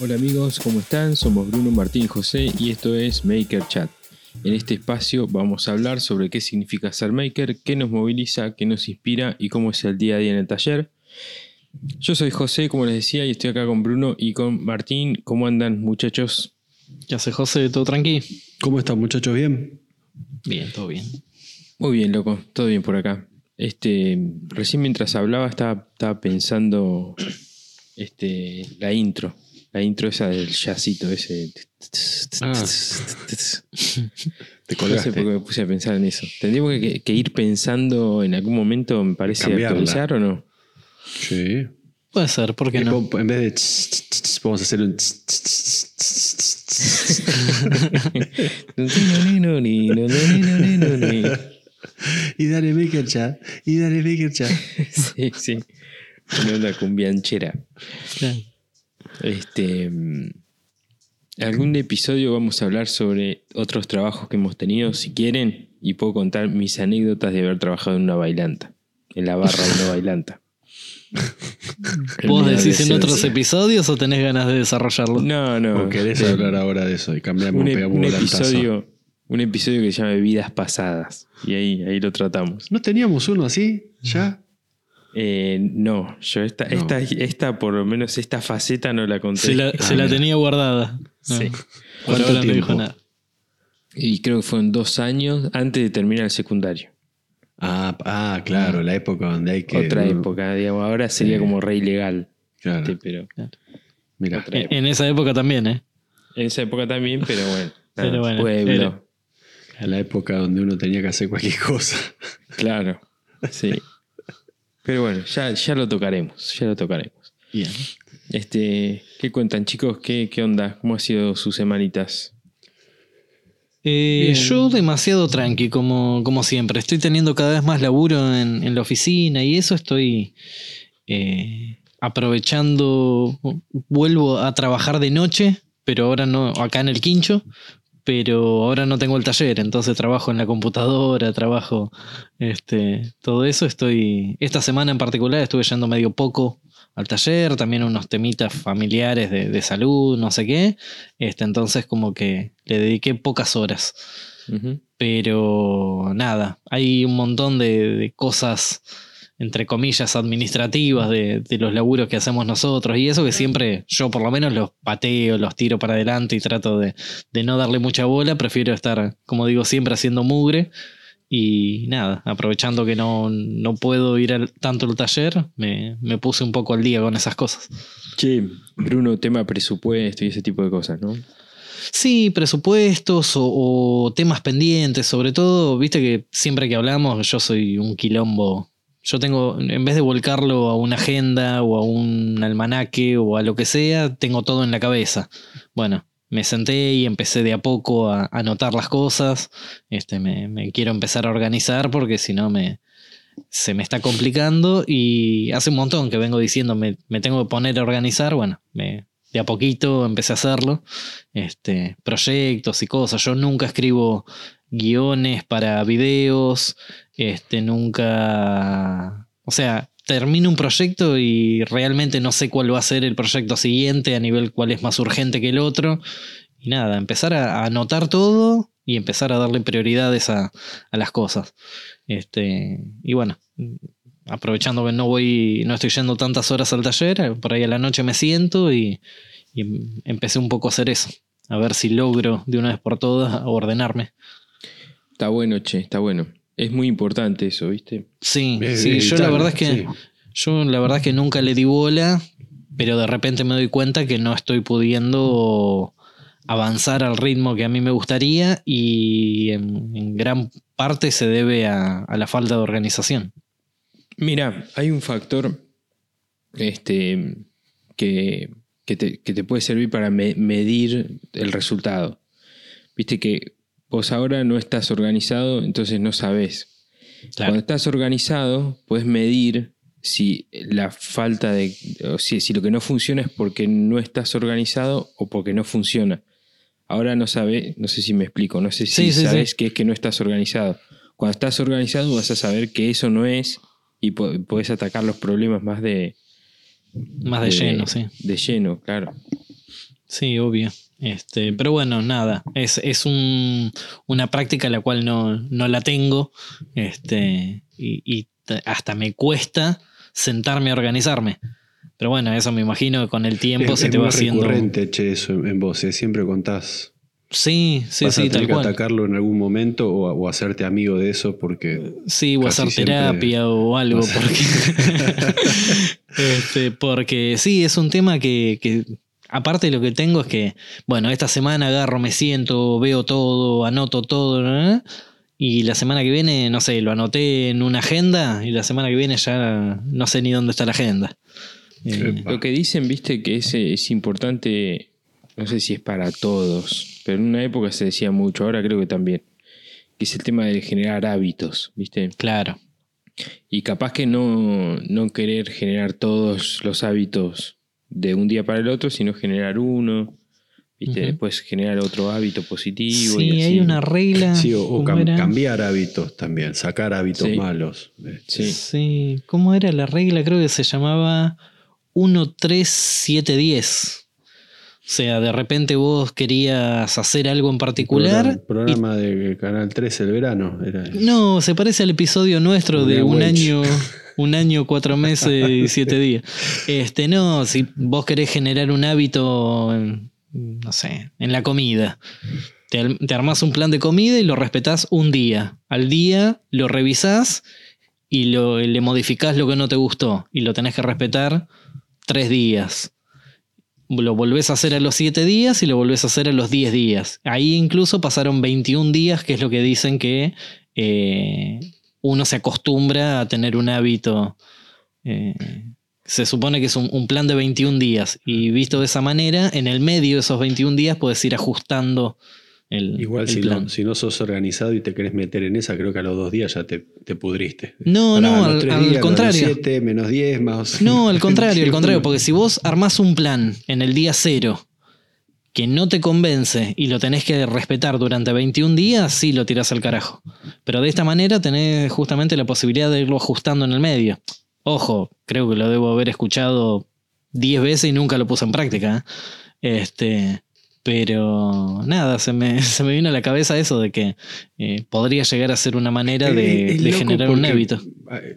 Hola amigos, ¿cómo están? Somos Bruno, Martín y José y esto es Maker Chat. En este espacio vamos a hablar sobre qué significa ser maker, qué nos moviliza, qué nos inspira y cómo es el día a día en el taller. Yo soy José, como les decía, y estoy acá con Bruno y con Martín. ¿Cómo andan muchachos? ¿Qué hace José? ¿Todo tranqui? ¿Cómo están muchachos? ¿Bien? Bien, todo bien. Muy bien, loco, todo bien por acá. Este, recién mientras hablaba estaba, estaba pensando este, la intro. La intro esa del jazzito ese. Ah. Te No sé colgaste. por qué me puse a pensar en eso. Tendríamos que, que ir pensando en algún momento, me parece, Cambiarla. actualizar o no. Sí. Puede ser, ¿por qué Y no? po- En vez de tss, tss, tss, vamos a hacer un. Y dale maker chat. Y dale maker chat. sí, sí. Una onda cumbianchera. Claro. Este. Algún episodio vamos a hablar sobre otros trabajos que hemos tenido, si quieren, y puedo contar mis anécdotas de haber trabajado en una bailanta, en la barra de una bailanta. ¿Vos decís en otros episodios o tenés ganas de desarrollarlo? No, no. ¿O querés eh, hablar ahora de eso? Y cambiamos, un, un un episodio, un episodio que se llama Vidas Pasadas. Y ahí, ahí lo tratamos. ¿No teníamos uno así? ¿Ya? Eh, no, yo esta, No. esta, esta, por lo menos esta faceta no la conté. Se la, se la mira. tenía guardada. Sí. No. ¿Cuánto no tiempo? dijo nada. Y creo que fueron dos años antes de terminar el secundario. Ah, ah, claro, la época donde hay que. Otra no, época, digamos. Ahora sería como re ilegal. Claro. En, esa época también, ¿eh? En esa época también, pero bueno. Pero nada, bueno, pueblo. era. La época donde uno tenía que hacer cualquier cosa. Claro. Sí. Pero bueno, ya, ya lo tocaremos. Ya lo tocaremos. Bien. Este, ¿Qué cuentan, chicos? ¿Qué, qué onda? ¿Cómo ha sido sus semanitas? Eh, yo demasiado tranqui, como, como siempre. Estoy teniendo cada vez más laburo en, en la oficina y eso estoy eh, aprovechando. Vuelvo a trabajar de noche, pero ahora no, acá en el quincho, pero ahora no tengo el taller, entonces trabajo en la computadora, trabajo este, todo eso. Estoy. Esta semana en particular estuve yendo medio poco al taller, también unos temitas familiares de, de salud, no sé qué. Este, entonces, como que le dediqué pocas horas. Pero nada, hay un montón de, de cosas, entre comillas, administrativas de, de los laburos que hacemos nosotros. Y eso que siempre yo por lo menos los pateo, los tiro para adelante y trato de, de no darle mucha bola. Prefiero estar, como digo, siempre haciendo mugre. Y nada, aprovechando que no, no puedo ir al- tanto al taller, me, me puse un poco al día con esas cosas. Che, Bruno, tema presupuesto y ese tipo de cosas, ¿no? Sí, presupuestos o, o temas pendientes, sobre todo, viste que siempre que hablamos yo soy un quilombo. Yo tengo, en vez de volcarlo a una agenda o a un almanaque o a lo que sea, tengo todo en la cabeza. Bueno, me senté y empecé de a poco a anotar las cosas. Este, me, me quiero empezar a organizar porque si no me, se me está complicando y hace un montón que vengo diciendo me, me tengo que poner a organizar. Bueno, me, de a poquito empecé a hacerlo. Este, proyectos y cosas. Yo nunca escribo guiones para videos. Este, nunca. O sea, termino un proyecto y realmente no sé cuál va a ser el proyecto siguiente a nivel cuál es más urgente que el otro. Y nada, empezar a, anotar todo y empezar a darle prioridades a, a las cosas. Este, y bueno, aprovechando que no voy, no estoy yendo tantas horas al taller, por ahí a la noche me siento y, y empecé un poco a hacer eso. A ver si logro de una vez por todas ordenarme. Está bueno, che, está bueno. Es muy importante eso, ¿viste? Sí, Es sí, yo la verdad es que sí. yo la verdad es que nunca le di bola, pero de repente me doy cuenta que no estoy pudiendo avanzar al ritmo que a mí me gustaría y en, en gran parte se debe a, a la falta de organización. Mira, hay un factor este, que, que te, que te puede servir para me- medir el resultado. Viste que vos ahora no estás organizado, entonces no sabés. Cuando estás organizado, puedes medir si la falta de. o si, si lo que no funciona es porque no estás organizado o porque no funciona. Ahora no sabes, no sé si me explico, no sé si Sí, sabes sí. que es que no estás organizado. Cuando estás organizado vas a saber que eso no es y po- podés atacar los problemas más de, Más de lleno, sí. De lleno, claro. Sí, obvio. Este, pero bueno, nada. Es, es un- una práctica la cual no, no la tengo. Este, y, hasta me cuesta sentarme a organizarme. Pero bueno, eso me imagino que con el tiempo es, se es te va haciendo. recurrente, che, eso en, vos. eh, Siempre contás. Sí, sí, vas a sí, tener tal que cual. atacarlo en algún momento o, o hacerte amigo de eso porque Sí, o hacer terapia o algo. Porque, Este, porque sí, es un tema que, que, aparte lo que tengo es que, bueno, esta semana agarro, me siento, veo todo, anoto todo, ¿no? y la semana que viene, no sé, lo anoté en una agenda y la semana que viene ya no sé ni dónde está la agenda. Eh. Lo que dicen, viste, que es, es importante, no sé si es para todos, pero en una época se decía mucho, ahora creo que también, que es el tema de generar hábitos, viste. claro. Y capaz que no, no querer generar todos los hábitos de un día para el otro, sino generar uno, viste, después generar otro hábito positivo. y Sí, así. hay una regla. sí, o, o ¿cómo cam- era? cambiar hábitos también, sacar hábitos Sí. malos. Eh, Sí. Sí, ¿cómo era la regla? Creo que se llamaba 13710. O sea, de repente vos querías hacer algo en particular. Programa, programa de Canal 13 el verano. Era, y- no, se parece al episodio nuestro de un año, un año, cuatro meses y siete días. Este, no, si vos querés generar un hábito, en, no sé, en la comida. Te, te armás un plan de comida y lo respetás un día. Al día lo revisás y lo, le modificás lo que no te gustó. Y lo tenés que respetar tres días. Lo volvés a hacer a los siete días y lo volvés a hacer a los 10 días. Ahí incluso pasaron 21 días, que es lo que dicen que eh, uno se acostumbra a tener un hábito. eh, se supone que es un, un plan de 21 días. Y visto de esa manera, en el medio de esos 21 días puedes ir ajustando el, Igual el si plan. no, si no sos organizado y te querés meter en esa, creo que a los dos días ya te, te pudriste. No, no, al, días, contrario. siete, menos 10, más. No, al contrario, al contrario, porque si vos armás un plan en el día cero que no te convence y lo tenés que respetar durante 21 días, sí lo tirás al carajo. Pero de esta manera tenés justamente la posibilidad de irlo ajustando en el medio. Ojo, creo que lo debo haber escuchado 10 veces y nunca lo puse en práctica. ¿eh? Este, pero nada, se me, se me vino a la cabeza eso de que eh, podría llegar a ser una manera de, es de loco generar un hábito.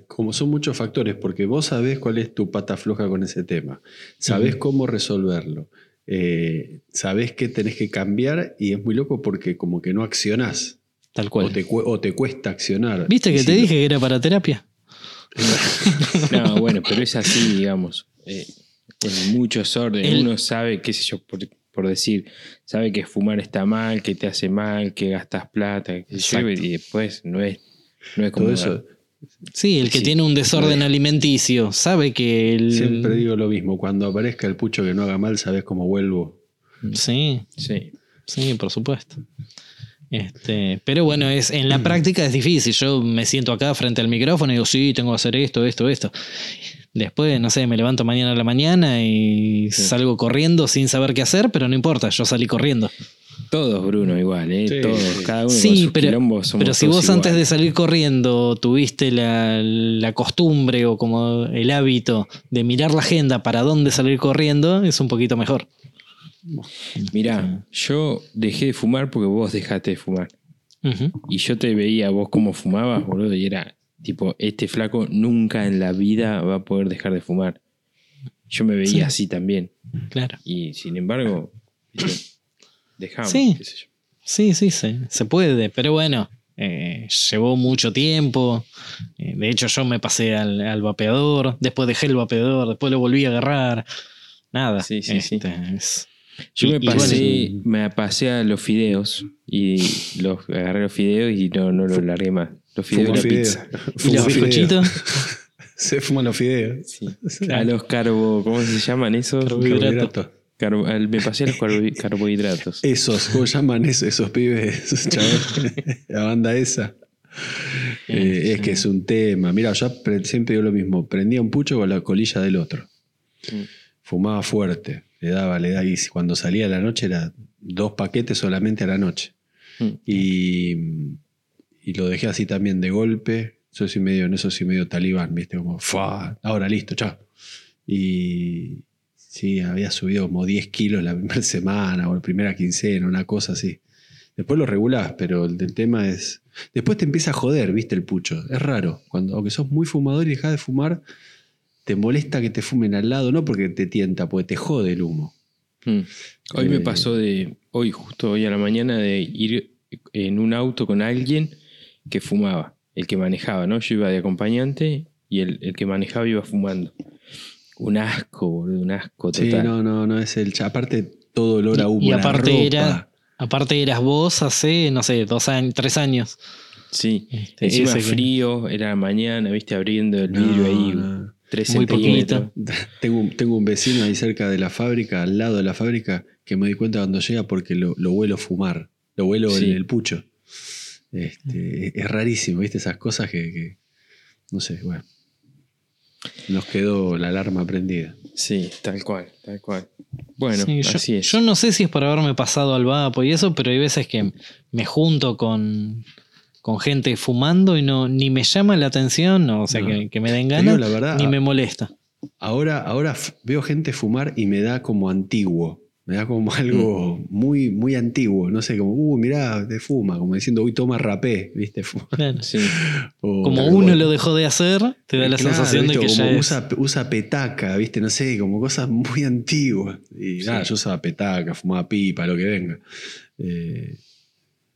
Como son muchos factores, porque vos sabés cuál es tu pata floja con ese tema, sabés cómo resolverlo, eh, sabés que tenés que cambiar y es muy loco porque como que no accionás Tal o cual. te, cu- o te cuesta accionar. ¿Viste que si te lo- dije que era para terapia? No, bueno, pero es así, digamos. eh, en muchos órdenes. El- Uno sabe, qué sé yo, por, por decir, sabe que fumar está mal, que te hace mal, que gastas plata, Exacto. y después no es, no es como. Todo eso, Sí, el que Sí. tiene un desorden alimenticio sabe que el... siempre digo lo mismo, cuando aparezca el pucho que no haga mal, sabés cómo vuelvo. Sí, Sí. sí, por supuesto. Este, pero bueno, es, en la práctica es difícil. Yo me siento acá frente al micrófono y digo, sí, tengo que hacer esto, esto, esto. Después, no sé, me levanto mañana a la mañana y Sí. salgo corriendo sin saber qué hacer, pero no importa, yo salí corriendo. Todos, Bruno, igual, ¿eh? Sí. Todos, cada uno con Sí, sus pero, quilombos somos pero si todos vos antes de salir corriendo tuviste la, la costumbre o como el hábito de mirar la agenda para dónde salir corriendo, es un poquito mejor. Mirá, yo dejé de fumar porque vos dejaste de fumar. Y yo te veía vos cómo fumabas, boludo, y era tipo, este flaco nunca en la vida va a poder dejar de fumar. Yo me veía Sí. así también. Claro. Y sin embargo, ¿viste? Dejamos, Sí. qué sé yo. Sí, sí, se, se puede, pero bueno, eh, llevó mucho tiempo. Eh, de hecho, yo me pasé al, al vapeador, después dejé el vapeador, después lo volví a agarrar. Nada. Sí, sí, sí. este, es- Yo Y- me y pasé, me pasé a los fideos y los agarré los fideos y no, no los largué más. Los fideos Fuma y la fideo. pizza. ¿Y los bizcochitos? Se fuman los fideos. Sí. A los carbo, ¿cómo se llaman esos? Carbohidratos. Carbo- me pasé los carbo- carbohidratos. Esos, ¿cómo llaman eso, esos pibes? Esos chavales? La banda esa. Eh, es que es un tema. Mira, yo pre- siempre digo lo mismo. Prendía un pucho con la colilla del otro. Mm. Fumaba fuerte. Le daba, le daba. Y cuando salía a la noche era dos paquetes solamente a la noche. Mm. Y, y lo dejé así también de golpe. Soy medio, en eso soy medio talibán, ¿viste? Como, ¡fua! Ahora listo, chao. Y Sí, había subido como 10 kilos la primera semana o la primera quincena, una cosa así. Después lo regulás, pero el, el tema es. Después te empieza a joder, viste, el pucho. Es raro. Cuando, aunque sos muy fumador y dejas de fumar, te molesta que te fumen al lado, no porque te tienta, porque te jode el humo. Mm. Hoy me Eh, pasó de, hoy, justo hoy a la mañana, de ir en un auto con alguien que fumaba, el que manejaba, ¿no? Yo iba de acompañante y el, el que manejaba iba fumando. Un asco, boludo, un asco Sí, total. no, no, no es el. Aparte, todo olor a humo. Y aparte ropa. era- Aparte eras vos hace, no sé, dos años, tres años. Sí, Este, encima ese que- frío, era la mañana, viste, abriendo el No, vidrio ahí, no. tres Muy centímetros. Tengo, un- tengo un vecino ahí cerca de la fábrica, al lado de la fábrica, que me di cuenta cuando llega porque lo, lo huelo fumar. Lo huelo Sí. en el pucho. Este, es rarísimo, ¿viste? Esas cosas que, que- No sé, bueno. Nos quedó la alarma prendida. Sí, tal cual, tal cual. Bueno, Sí, yo, así es. yo no sé si es por haberme pasado al vapo y eso, pero hay veces que me junto con, con gente fumando y no ni me llama la atención, o sea, No. que, que me den ganas, digo la verdad, ni a- me molesta. Ahora, ahora veo gente fumar y me da como antiguo. Me da como algo Mm. muy, muy antiguo. No sé, como, uh, mirá, te fuma. Como diciendo, uy, toma rapé, ¿viste? Fuma. Claro. Sí, O- Como uno lo dejó de hacer, te da la Claro, sensación de que como ya es- usa, petaca, ¿viste? No sé, como cosas muy antiguas. Y Sí. nada, yo usaba petaca, fumaba pipa, lo que venga. Eh,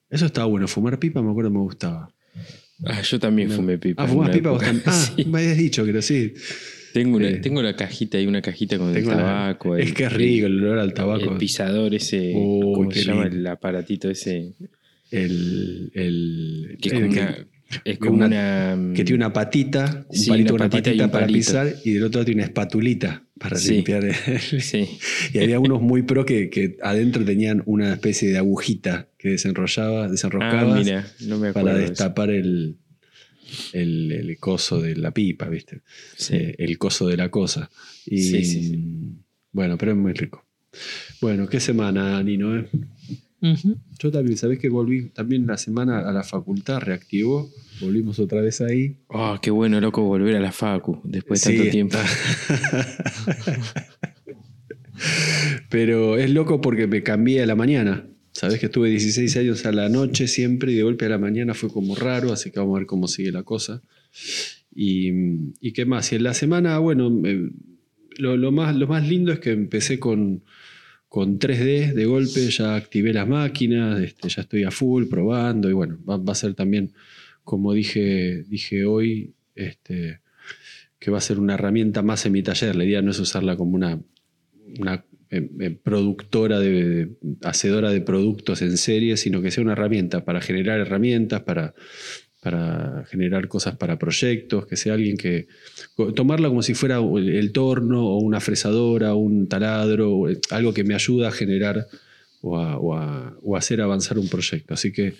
eso estaba bueno. Fumar pipa me acuerdo que me gustaba. Ah, yo también No. fumé pipa. Ah, fumás pipa vos época. también. Ah, Sí. me habías dicho que lo sí. Tengo, una- tengo la cajita ahí, una cajita con Tengo el la- tabaco. es que es rico el olor al tabaco. el pisador ese, Uy, ¿cómo qué se llama lindo. el aparatito ese? El, el, Que es el como que- una... Es que como una- una... que tiene una patita, un Sí, palito, una una patita y un para palito. pisar y del otro lado tiene una espatulita para Sí. limpiar. el- Sí, Y había unos muy pro que, que adentro tenían una especie de agujita que desenrollaba, ah, desenroscabas mira, no me acuerdo. para de eso. destapar el, el, el coso de la pipa, ¿viste? Sí. Eh, el coso de la cosa. Y, Sí, sí, sí. Bueno, pero es muy rico. Bueno, qué semana, Nino, ¿eh? Ujú. Yo también, ¿sabés que volví también la semana a la facultad? Reactivó, volvimos otra vez ahí. Oh, qué bueno, loco, volver a la facu después de Sí, tanto tiempo. está. Pero es loco porque me cambié a la mañana. Sabés que estuve 16 años a la noche siempre y de golpe a la mañana fue como raro, así que vamos a ver cómo sigue la cosa. Y, qué más. Y en la semana, bueno, lo, más, lindo es que empecé con, con 3D de golpe, ya activé las máquinas, este, ya estoy a full probando y bueno, va, a ser también, como dije, dije hoy, este, que va a ser una herramienta más en mi taller. La idea no es usarla como una eh, eh, productora, de, hacedora de productos en serie, sino que sea una herramienta para generar herramientas, para, para generar cosas para proyectos, que sea alguien que... Tomarla como si fuera el, torno o una fresadora, un taladro, eh, algo que me ayuda a generar o o a hacer avanzar un proyecto. Así que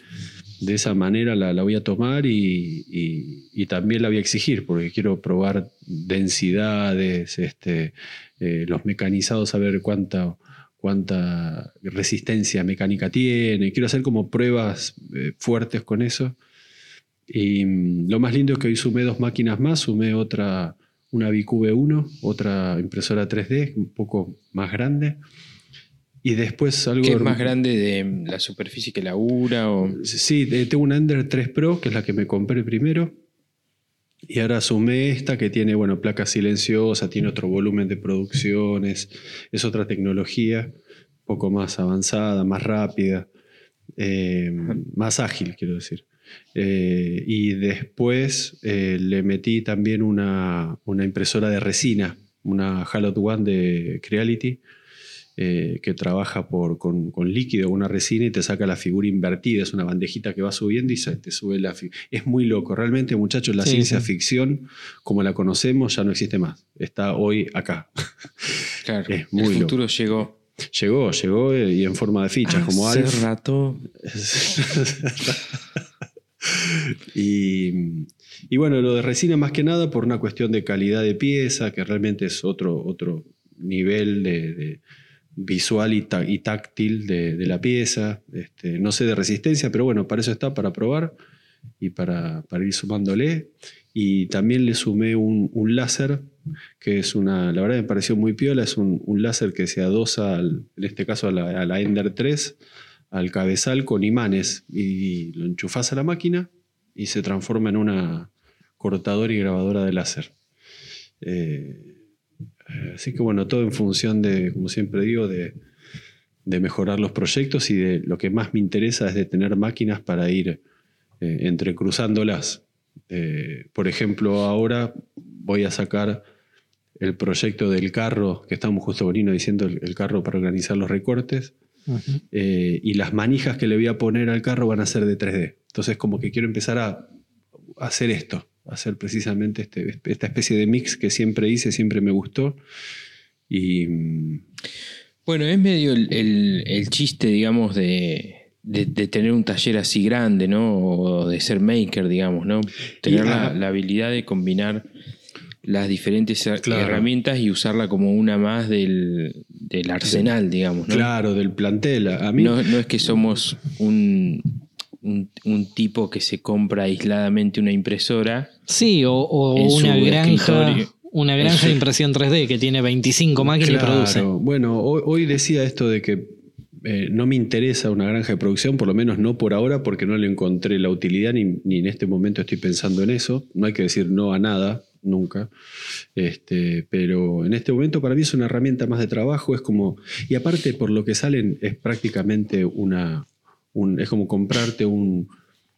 de esa manera la, voy a tomar y, también la voy a exigir, porque quiero probar densidades, este, eh, los mecanizados, a ver cuánta, cuánta resistencia mecánica tiene. Quiero hacer como pruebas eh, fuertes con eso. Y mm, lo más lindo es que hoy sumé dos máquinas más, sumé otra, una BQB1, otra impresora 3D, un poco más grande. Y después algo... ¿Qué es más grande de la superficie que la URA? O... Sí, tengo una Ender 3 Pro, que es la que me compré primero. Y ahora sumé esta que tiene, bueno, placa silenciosa, tiene otro volumen de producción, es, es otra tecnología, un poco más avanzada, más rápida, eh, más ágil, quiero decir. Eh, y después eh, le metí también una, una impresora de resina, una Halot One de Creality, eh, que trabaja por, con, con líquido, una resina y te saca la figura invertida. Es una bandejita que va subiendo y se, te sube la figura. Es muy loco. Realmente, muchachos, la Sí, ciencia sí. ficción, como la conocemos, ya no existe más. Está hoy acá. Claro, Es muy el loco. futuro llegó. Llegó, llegó eh, y en forma de fichas, como Hace Alf. rato. y, y bueno, lo de resina más que nada por una cuestión de calidad de pieza, que realmente es otro, otro nivel de, de visual y, táctil de, la pieza. Este, no sé de resistencia, pero bueno, para eso está, para probar. y para, ir sumándole. Y también le sumé un, láser, que es una, la verdad me pareció muy piola, es un, láser que se adosa, en este caso a la, Ender 3, al cabezal con imanes y lo enchufás a la máquina y se transforma en una cortadora y grabadora de láser. Eh, así que bueno, todo en función de, como siempre digo, de, de mejorar los proyectos y de lo que más me interesa es de tener máquinas para ir eh, entrecruzándolas. Eh, por ejemplo, ahora voy a sacar el proyecto del carro, que estamos justo veniendo diciendo, el, el carro para organizar los recortes, eh, y las manijas que le voy a poner al carro van a ser de 3D. Entonces como que quiero empezar a, hacer esto, hacer precisamente este- esta especie de mix que siempre hice, siempre me gustó. Y Bueno, es medio el, el- el chiste, digamos, de, de- de tener un taller así grande, ¿no? O de ser maker, digamos, ¿no? Tener la, la habilidad de combinar las diferentes Claro. herramientas y usarla como una más del, del arsenal, digamos, ¿no? claro, del plantel. A mí, No, no es que somos un, un, un tipo que se compra aisladamente una impresora. Sí, o, una granja, una granja de impresión 3D que tiene 25 máquinas y produce. Claro. Bueno, hoy, hoy decía esto de que eh, no me interesa una granja de producción, por lo menos no por ahora, porque no le encontré la utilidad ni, ni en este momento estoy pensando en eso. No hay que decir no a nada, nunca. Este, pero en este momento para mí es una herramienta más de trabajo, es como, y aparte por lo que salen es prácticamente una, un- es como comprarte un,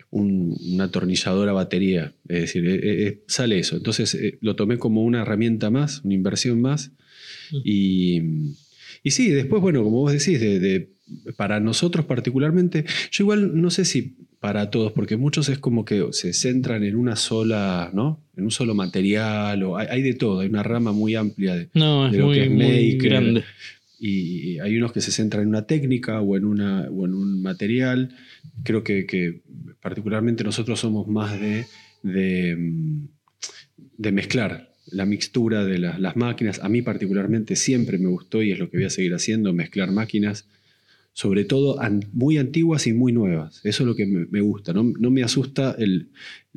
un- una atornilladora batería, es decir, eh, eh, sale eso. Entonces eh, lo tomé como una herramienta más, una inversión más. Y, y sí, después, bueno, como vos decís, de, de- para nosotros particularmente, yo igual no sé si para todos, porque muchos es como que se centran en una sola, ¿no? En un solo material, o hay, hay de todo, hay una rama muy amplia de, No, es de lo muy, que es muy maker. grande. Y hay unos que se centran en una técnica o en, una, o en un material. Creo que, que particularmente nosotros somos más de, de, mm, de mezclar la mixtura de las, las máquinas. A mí particularmente siempre me gustó y es lo que voy a seguir haciendo, mezclar máquinas, sobre todo an- muy antiguas y muy nuevas. Eso es lo que me, me gusta. No, no me asusta el,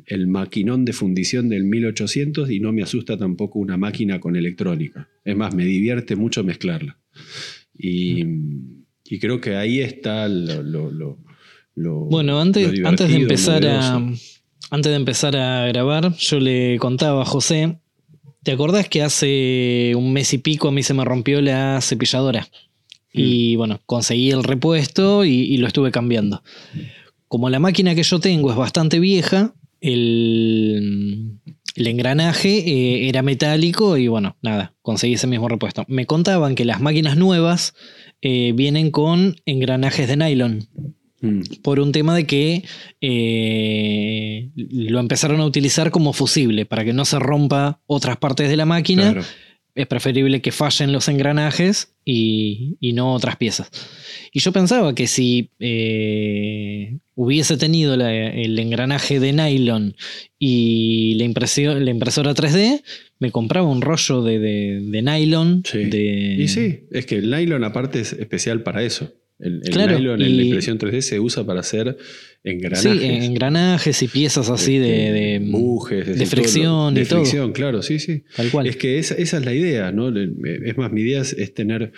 el maquinón de fundición del 1800 y no me asusta tampoco una máquina con electrónica. Es más, me divierte mucho mezclarla. Y, y creo que ahí está lo... lo- lo- lo- Bueno, antes, de empezar a. Antes de empezar a grabar, yo le contaba a José. ¿Te acordás que hace un mes y pico a mí se me rompió la cepilladora? Y bueno, conseguí el repuesto y, y lo estuve cambiando. Como la máquina que yo tengo es bastante vieja, el, el engranaje eh, era metálico y bueno, nada, conseguí ese mismo repuesto. Me contaban que las máquinas nuevas eh, vienen con engranajes de nylon Mm, por un tema de que eh, lo empezaron a utilizar como fusible para que no se rompa otras partes de la máquina. claro. Es preferible que fallen los engranajes y, y no otras piezas. Y yo pensaba que si eh, hubiese tenido la- el engranaje de nylon y la, impresión, la impresora 3D, me compraba un rollo de, de- de nylon. Sí. de- Y sí, es que el nylon aparte es especial para eso. El, el Claro, nylon en la impresión 3D se usa para hacer Sí, engranajes. engranajes y piezas así de, este, de- bujes, de todo lo- fricción de y todo. fricción, claro, sí, sí. Tal cual. Es que esa, esa es la idea, ¿no? Le- Es más, mi idea es, es tener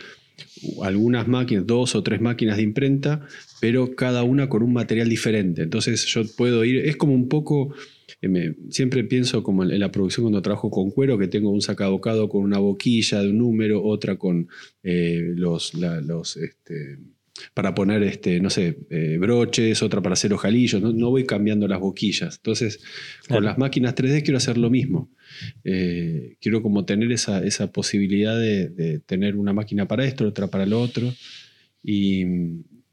algunas máquinas, dos o tres máquinas de imprenta, pero cada una con un material diferente. Entonces yo puedo ir, es como un poco, eh, me- siempre pienso como en, en la producción cuando trabajo con cuero, que tengo un sacabocado con una boquilla de un número, otra con eh, los, la- los este, para poner, este, no sé, eh, broches, otra para hacer ojalillos, no, no voy cambiando las boquillas. Entonces, Claro. con las máquinas 3D quiero hacer lo mismo. Eh, quiero como tener esa, esa posibilidad de, de tener una máquina para esto, otra para lo otro. Y,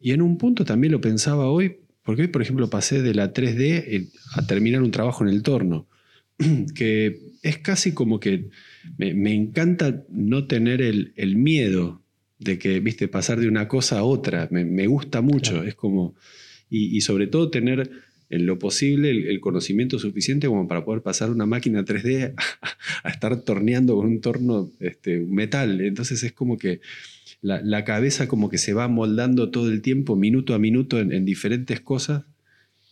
y en un punto también lo pensaba hoy, porque hoy, por ejemplo, pasé de la 3D eh, a terminar un trabajo en el torno, que es casi como que me, me encanta no tener el, el miedo de que, viste, pasar de una cosa a otra. Me, me gusta mucho, Claro. es como... Y, y sobre todo tener en lo posible el, el conocimiento suficiente como para poder pasar una máquina 3D a, a estar torneando con un torno este, metal. Entonces es como que la, la cabeza como que se va moldando todo el tiempo, minuto a minuto, en, en diferentes cosas.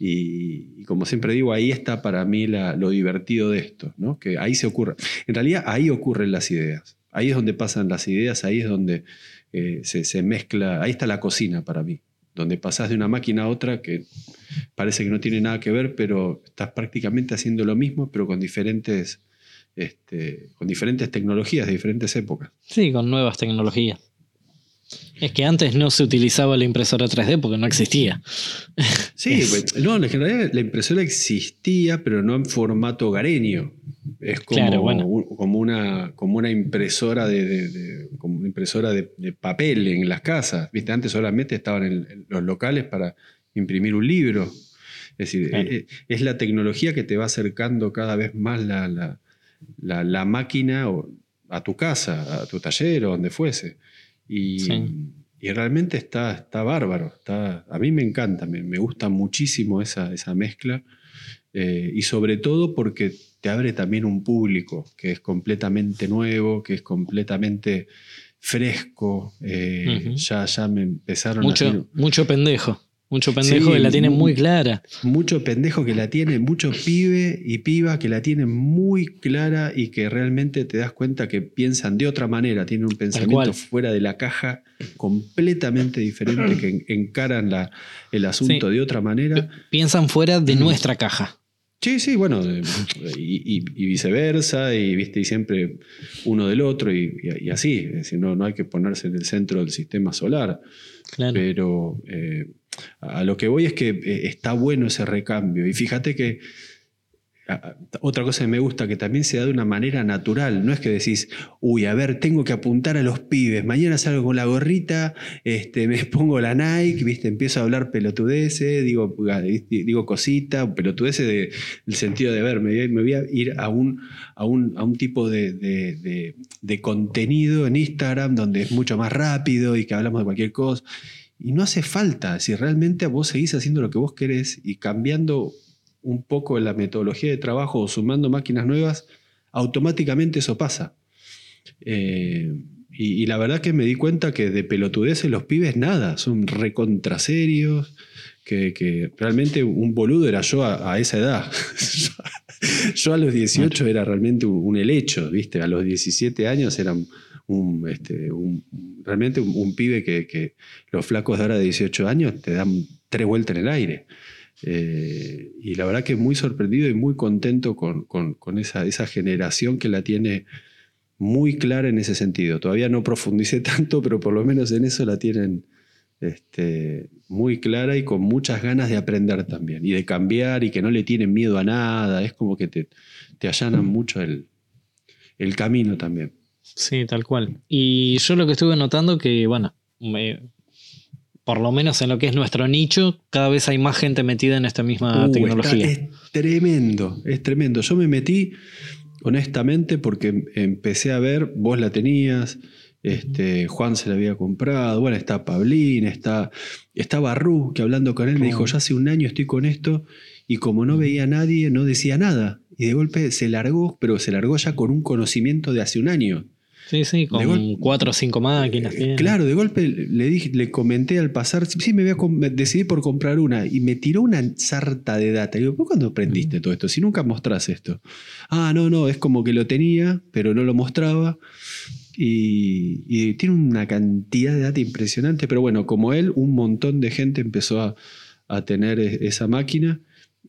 Y, como siempre digo, ahí está para mí lo divertido de esto, ¿no? que ahí se ocurre. En realidad ahí ocurren las ideas, ahí es donde pasan las ideas, ahí es donde eh, se, mezcla, ahí está la cocina para mí, donde pasas de una máquina a otra que parece que no tiene nada que ver, pero estás prácticamente haciendo lo mismo, pero con diferentes, este, con diferentes tecnologías de diferentes épocas. Sí, con nuevas tecnologías. Es que antes no se utilizaba la impresora 3D porque no existía. Sí, pues, no, en realidad la impresora existía, pero no en formato hogareño. Es como, como, una, como una impresora de, como impresora de, papel en las casas. ¿Viste? Antes solamente estaban en, los locales para imprimir un libro. Es decir, eh, eh, es, la tecnología que te va acercando cada vez más la, la máquina a tu casa, a tu taller o donde fuese. Y, realmente está, está bárbaro. Está, a mí me encanta, me, gusta muchísimo esa, esa mezcla. Eh, y sobre todo porque te abre también un público que es completamente nuevo, que es completamente fresco. Eh, ya, ya me empezaron mucho, a... Mucho pendejo. Mucho pendejo que la tiene muy clara. Mucho pendejo que la tiene, mucho pibe y piba que la tiene muy clara y que realmente te das cuenta que piensan de otra manera, tienen un pensamiento fuera de la caja completamente diferente, que encaran la, el asunto de otra manera. Piensan fuera de nuestra caja. Sí, sí, bueno, y, viceversa, y, ¿viste? y siempre uno del otro, y, así, es decir, no, no hay que ponerse en el centro del sistema solar. Pero eh, a lo que voy es que eh, está bueno ese recambio. Y fíjate que otra cosa que me gusta, que también se da de una manera natural. No es que decís, uy, a ver, tengo que apuntar a los pibes. Mañana salgo con la gorrita, este, me pongo la Nike, ¿viste? empiezo a hablar pelotudeces, digo, digo cosita, pelotudeces de, del sentido de ver, me, voy a ir a un, a un, a un tipo de, de, de contenido en Instagram donde es mucho más rápido y que hablamos de cualquier cosa. Y no hace falta, si realmente vos seguís haciendo lo que vos querés y cambiando un poco la metodología de trabajo o sumando máquinas nuevas, automáticamente eso pasa. Eh, y, la verdad que me di cuenta que de pelotudeces los pibes nada, son recontraserios, que, que realmente un boludo era yo a, esa edad. yo a los 18 era realmente un, helecho, ¿viste? A los 17 años era un, este, realmente un, pibe que, los flacos de ahora de 18 años te dan tres vueltas en el aire. Eh, y la verdad que muy sorprendido y muy contento con, esa, esa, generación que la tiene muy clara en ese sentido. Todavía no profundicé tanto, pero por lo menos en eso la tienen este, muy clara y con muchas ganas de aprender también y de cambiar y que no le tienen miedo a nada. Es como que te, te allanan mucho el, el camino también. Sí, tal cual. Y yo lo que estuve notando que, bueno, me, por lo menos en lo que es nuestro nicho, cada vez hay más gente metida en esta misma uh, tecnología. es tremendo, es tremendo. Yo me metí honestamente porque empecé a ver, vos la tenías, este, Juan se la había comprado, bueno, está Pablín, está, está Barrú, que hablando con él me dijo, ya hace un año estoy con esto, y como no veía a nadie, no decía nada. Y de golpe se largó, pero se largó ya con un conocimiento de hace un año. Sí, sí, con cuatro o cinco máquinas. Eh, claro, de golpe le dije, le comenté al pasar, sí, me, voy a, decidí por comprar una y me tiró una sarta de data. Y digo, ¿por cuándo aprendiste todo esto? Si nunca mostrás esto. Ah, no, no, es como que lo tenía, pero no lo mostraba. Y, tiene una cantidad de data impresionante, pero bueno, como él, un montón de gente empezó a, tener e, esa máquina.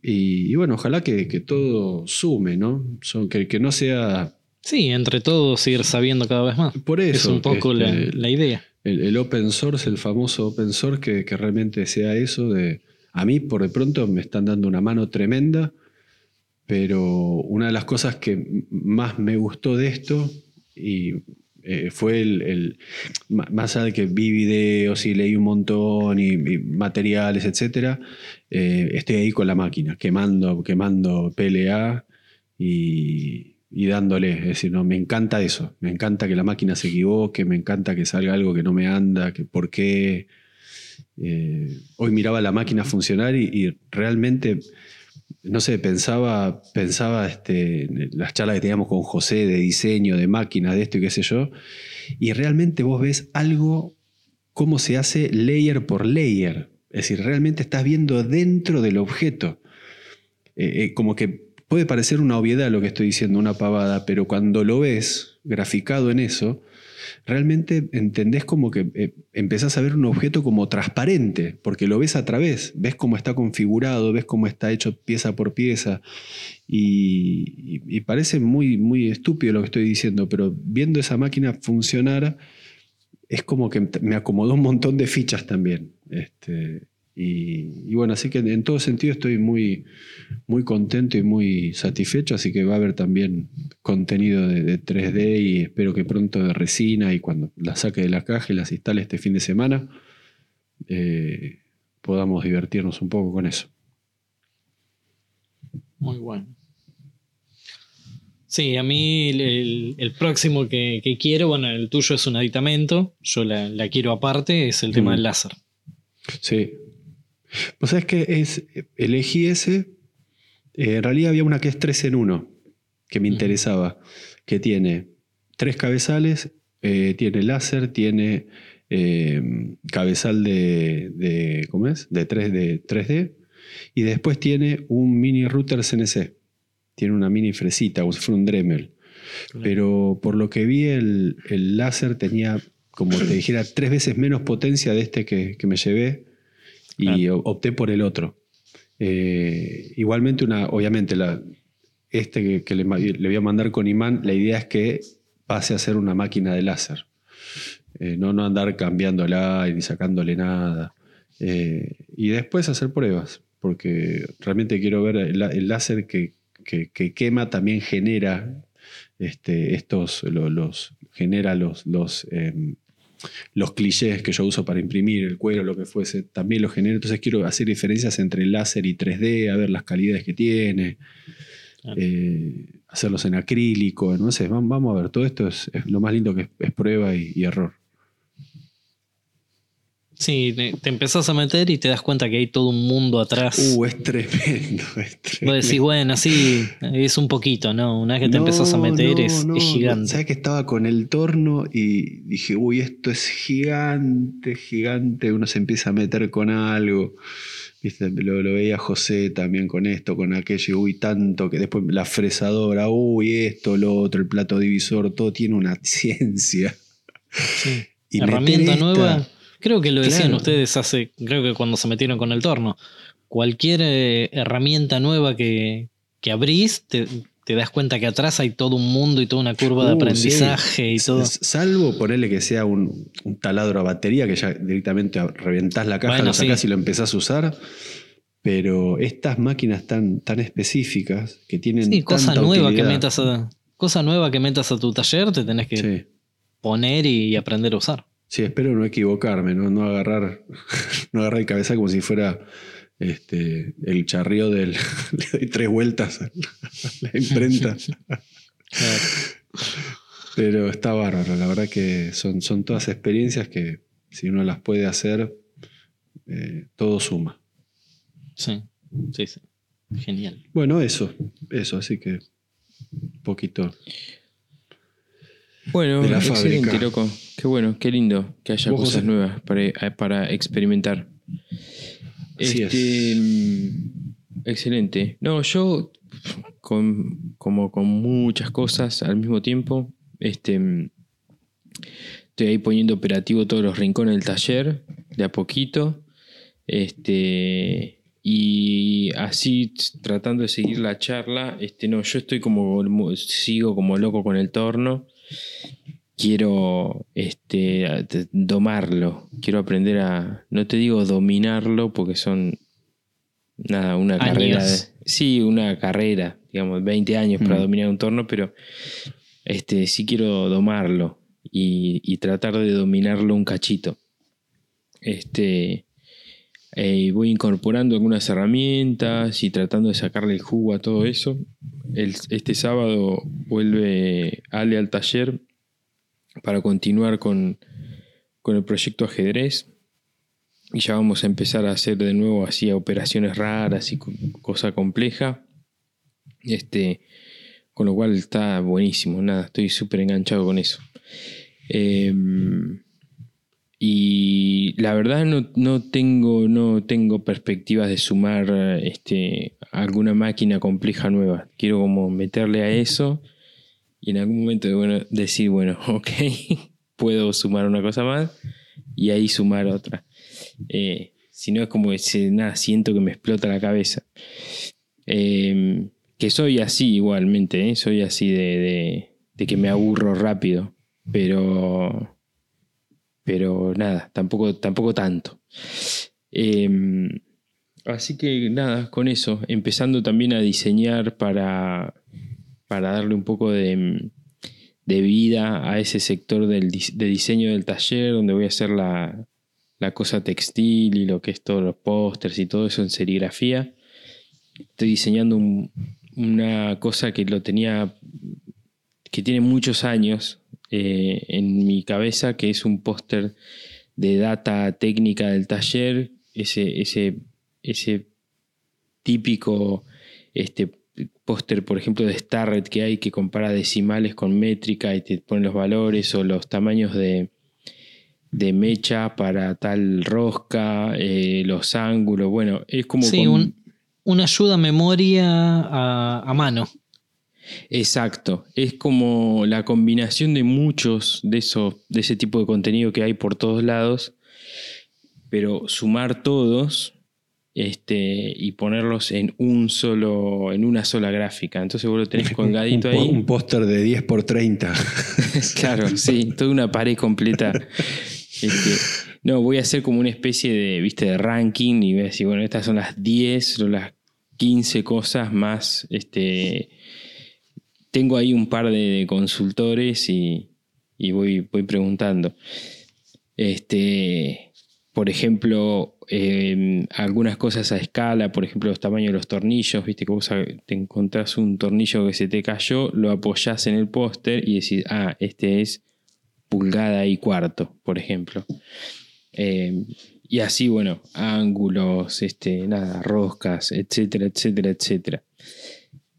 Y, bueno, ojalá que, todo sume, ¿no? Son, que, que no sea Sí, entre todos ir sabiendo cada vez más. Por eso. Es un poco la, este, idea. El, open source, el famoso open source, que, realmente sea eso de... A mí, por de pronto, me están dando una mano tremenda, pero una de las cosas que más me gustó de esto, y eh, fue el, Más allá de que vi videos y leí un montón y, materiales, etc., eh, estoy ahí con la máquina, quemando, quemando PLA y y dándole. Es decir, no, me encanta eso. Me encanta que la máquina se equivoque, me encanta que salga algo que no me anda, que por qué. Eh, hoy miraba la máquina funcionar y, realmente, no sé, pensaba, pensaba este, en las charlas que teníamos con José de diseño, de máquina, de esto y qué sé yo, y realmente vos ves algo, cómo se hace layer por layer. Es decir, realmente estás viendo dentro del objeto. Eh, eh, como que puede parecer una obviedad lo que estoy diciendo, una pavada, pero cuando lo ves graficado en eso, realmente entendés como que eh, empezás a ver un objeto como transparente, porque lo ves a través, ves cómo está configurado, ves cómo está hecho pieza por pieza, y, parece muy, muy estúpido lo que estoy diciendo, pero viendo esa máquina funcionar, es como que me acomodó un montón de fichas también. Este, y, bueno, así que en todo sentido estoy muy, muy contento y muy satisfecho, así que va a haber también contenido de, 3D y espero que pronto de resina y cuando la saque de la caja y las instale este fin de semana, eh, podamos divertirnos un poco con eso. Muy bueno. Sí, a mí el, próximo que, quiero, bueno, el tuyo es un aditamento, yo la, quiero aparte, es el tema del láser. Sí, pues es que es, elegí ese. Eh, en realidad había una que es 3 en 1, que me interesaba, que tiene tres cabezales, eh, tiene láser, tiene eh, cabezal de, ¿cómo es? De 3 d 3D, y después tiene un mini router CNC. Tiene una mini fresita, fuera un Dremel. Pero por lo que vi, el, láser tenía, como te dijera, tres veces menos potencia de este que, que me llevé y opté por el otro. Eh, igualmente, una, obviamente, la, este que, le, voy a mandar con imán, la idea es que pase a ser una máquina de láser. Eh, no, no andar cambiándola ni sacándole nada. Eh, y después hacer pruebas, porque realmente quiero ver el, láser que, quema también genera este, estos, los, genera los, los em, los clichés que yo uso para imprimir, el cuero, lo que fuese, también los genero. Entonces quiero hacer diferencias entre láser y 3D, a ver las calidades que tiene, eh, hacerlos en acrílico, no sé, vamos a ver, todo esto es, lo más lindo que es, prueba y error. Sí, te empezás a meter y te das cuenta que hay todo un mundo atrás. Uh, es tremendo, es tremendo. Vos decís, bueno, sí, es un poquito, ¿no? Una vez que te empezás a meter es, gigante. Sabes que estaba con el torno y dije, uy, esto es gigante, gigante. Uno se empieza a meter con algo. ¿Viste? Lo, lo, veía José también con esto, con aquello, uy, tanto que después la fresadora, uy, esto, lo otro, el plato divisor, todo tiene una ciencia. Sí. Y Herramienta nueva Creo que lo decían ustedes hace, creo que cuando se metieron con el torno. Cualquier eh, herramienta nueva que, que abrís, te, das cuenta que atrás hay todo un mundo y toda una curva de uh, aprendizaje y todo. Salvo ponerle que sea un, taladro a batería, que ya directamente reventás la caja, lo sacás y lo empezás a usar. Pero estas máquinas tan, tan específicas que tienen. Sí, cosa nueva que metas a. Cosa nueva que metas a tu taller, te tenés que poner y aprender a usar. Sí, espero no equivocarme, no, no agarrar, no agarrar el cabeza como si fuera este, el charrío del. le doy tres vueltas a la imprenta. Pero está bárbaro, la verdad que son, son todas experiencias que si uno las puede hacer, eh, todo suma. Sí, sí, sí. Genial. Bueno, eso, eso, así que un poquito bueno, excelente, loco. Qué bueno, qué lindo que haya cosas nuevas para, experimentar. este, mm, Excelente. No, yo con, como con muchas cosas al mismo tiempo, este, mm, estoy ahí poniendo operativo todos los rincones del taller, de a poquito. Este, y así tratando de seguir la charla, este, no, yo estoy como, sigo como loco con el torno quiero este, domarlo, quiero aprender a, no te digo dominarlo porque son, nada, una carrera. sí, una carrera, digamos, 20 años para mm. dominar un torno, pero este, sí quiero domarlo y, tratar de dominarlo un cachito. Este, eh, voy incorporando algunas herramientas y tratando de sacarle el jugo a todo eso. este sábado vuelve Ale al taller para continuar con, el proyecto ajedrez. Y ya vamos a empezar a hacer de nuevo así operaciones raras y cosa compleja. Este, con lo cual está buenísimo, nada, estoy súper enganchado con eso. Em, y la verdad no, no, tengo, no tengo perspectivas de sumar este, alguna máquina compleja nueva. Quiero como meterle a eso y en algún momento decir, bueno, ok, puedo sumar una cosa más y ahí sumar otra. Eh, si no es como que nada, siento que me explota la cabeza. Em, que soy así igualmente, ¿eh? soy así de, de, que me aburro rápido, pero, pero nada, tampoco, tampoco tanto. Em, así que nada, con eso, empezando también a diseñar para, para darle un poco de, vida a ese sector del, de diseño del taller, donde voy a hacer la, la cosa textil y lo que es todos los pósters y todo eso en serigrafía. Estoy diseñando una cosa que lo tenía, que tiene muchos años eh, en mi cabeza, que es un póster de data técnica del taller, ese, ese, ese típico este, póster, por ejemplo, de Starret que hay que compara decimales con métrica y te pone los valores o los tamaños de, de mecha para tal rosca, eh, los ángulos, bueno, es como... Sí, una ayuda a memoria a, mano. Exacto, es como la combinación de muchos de, esos, de ese tipo de contenido que hay por todos lados, pero sumar todos este, y ponerlos en un solo, en una sola gráfica. Entonces vos lo tenés colgadito ahí. Un póster de 10 por 30. claro, sí, toda una pared completa este, no, voy a hacer como una especie de, ¿viste, de ranking y voy a decir, bueno, estas son las 10 o las 15 cosas más. Este, tengo ahí un par de, consultores y, voy, voy preguntando. Este, por ejemplo, em, algunas cosas a escala, por ejemplo, los tamaños de los tornillos, viste que vos te encontrás un tornillo que se te cayó, lo apoyás en el póster y decís, ah, este es pulgada y cuarto, por ejemplo. Eh, y así, bueno, ángulos, este, nada, roscas, etcétera, etcétera, etcétera.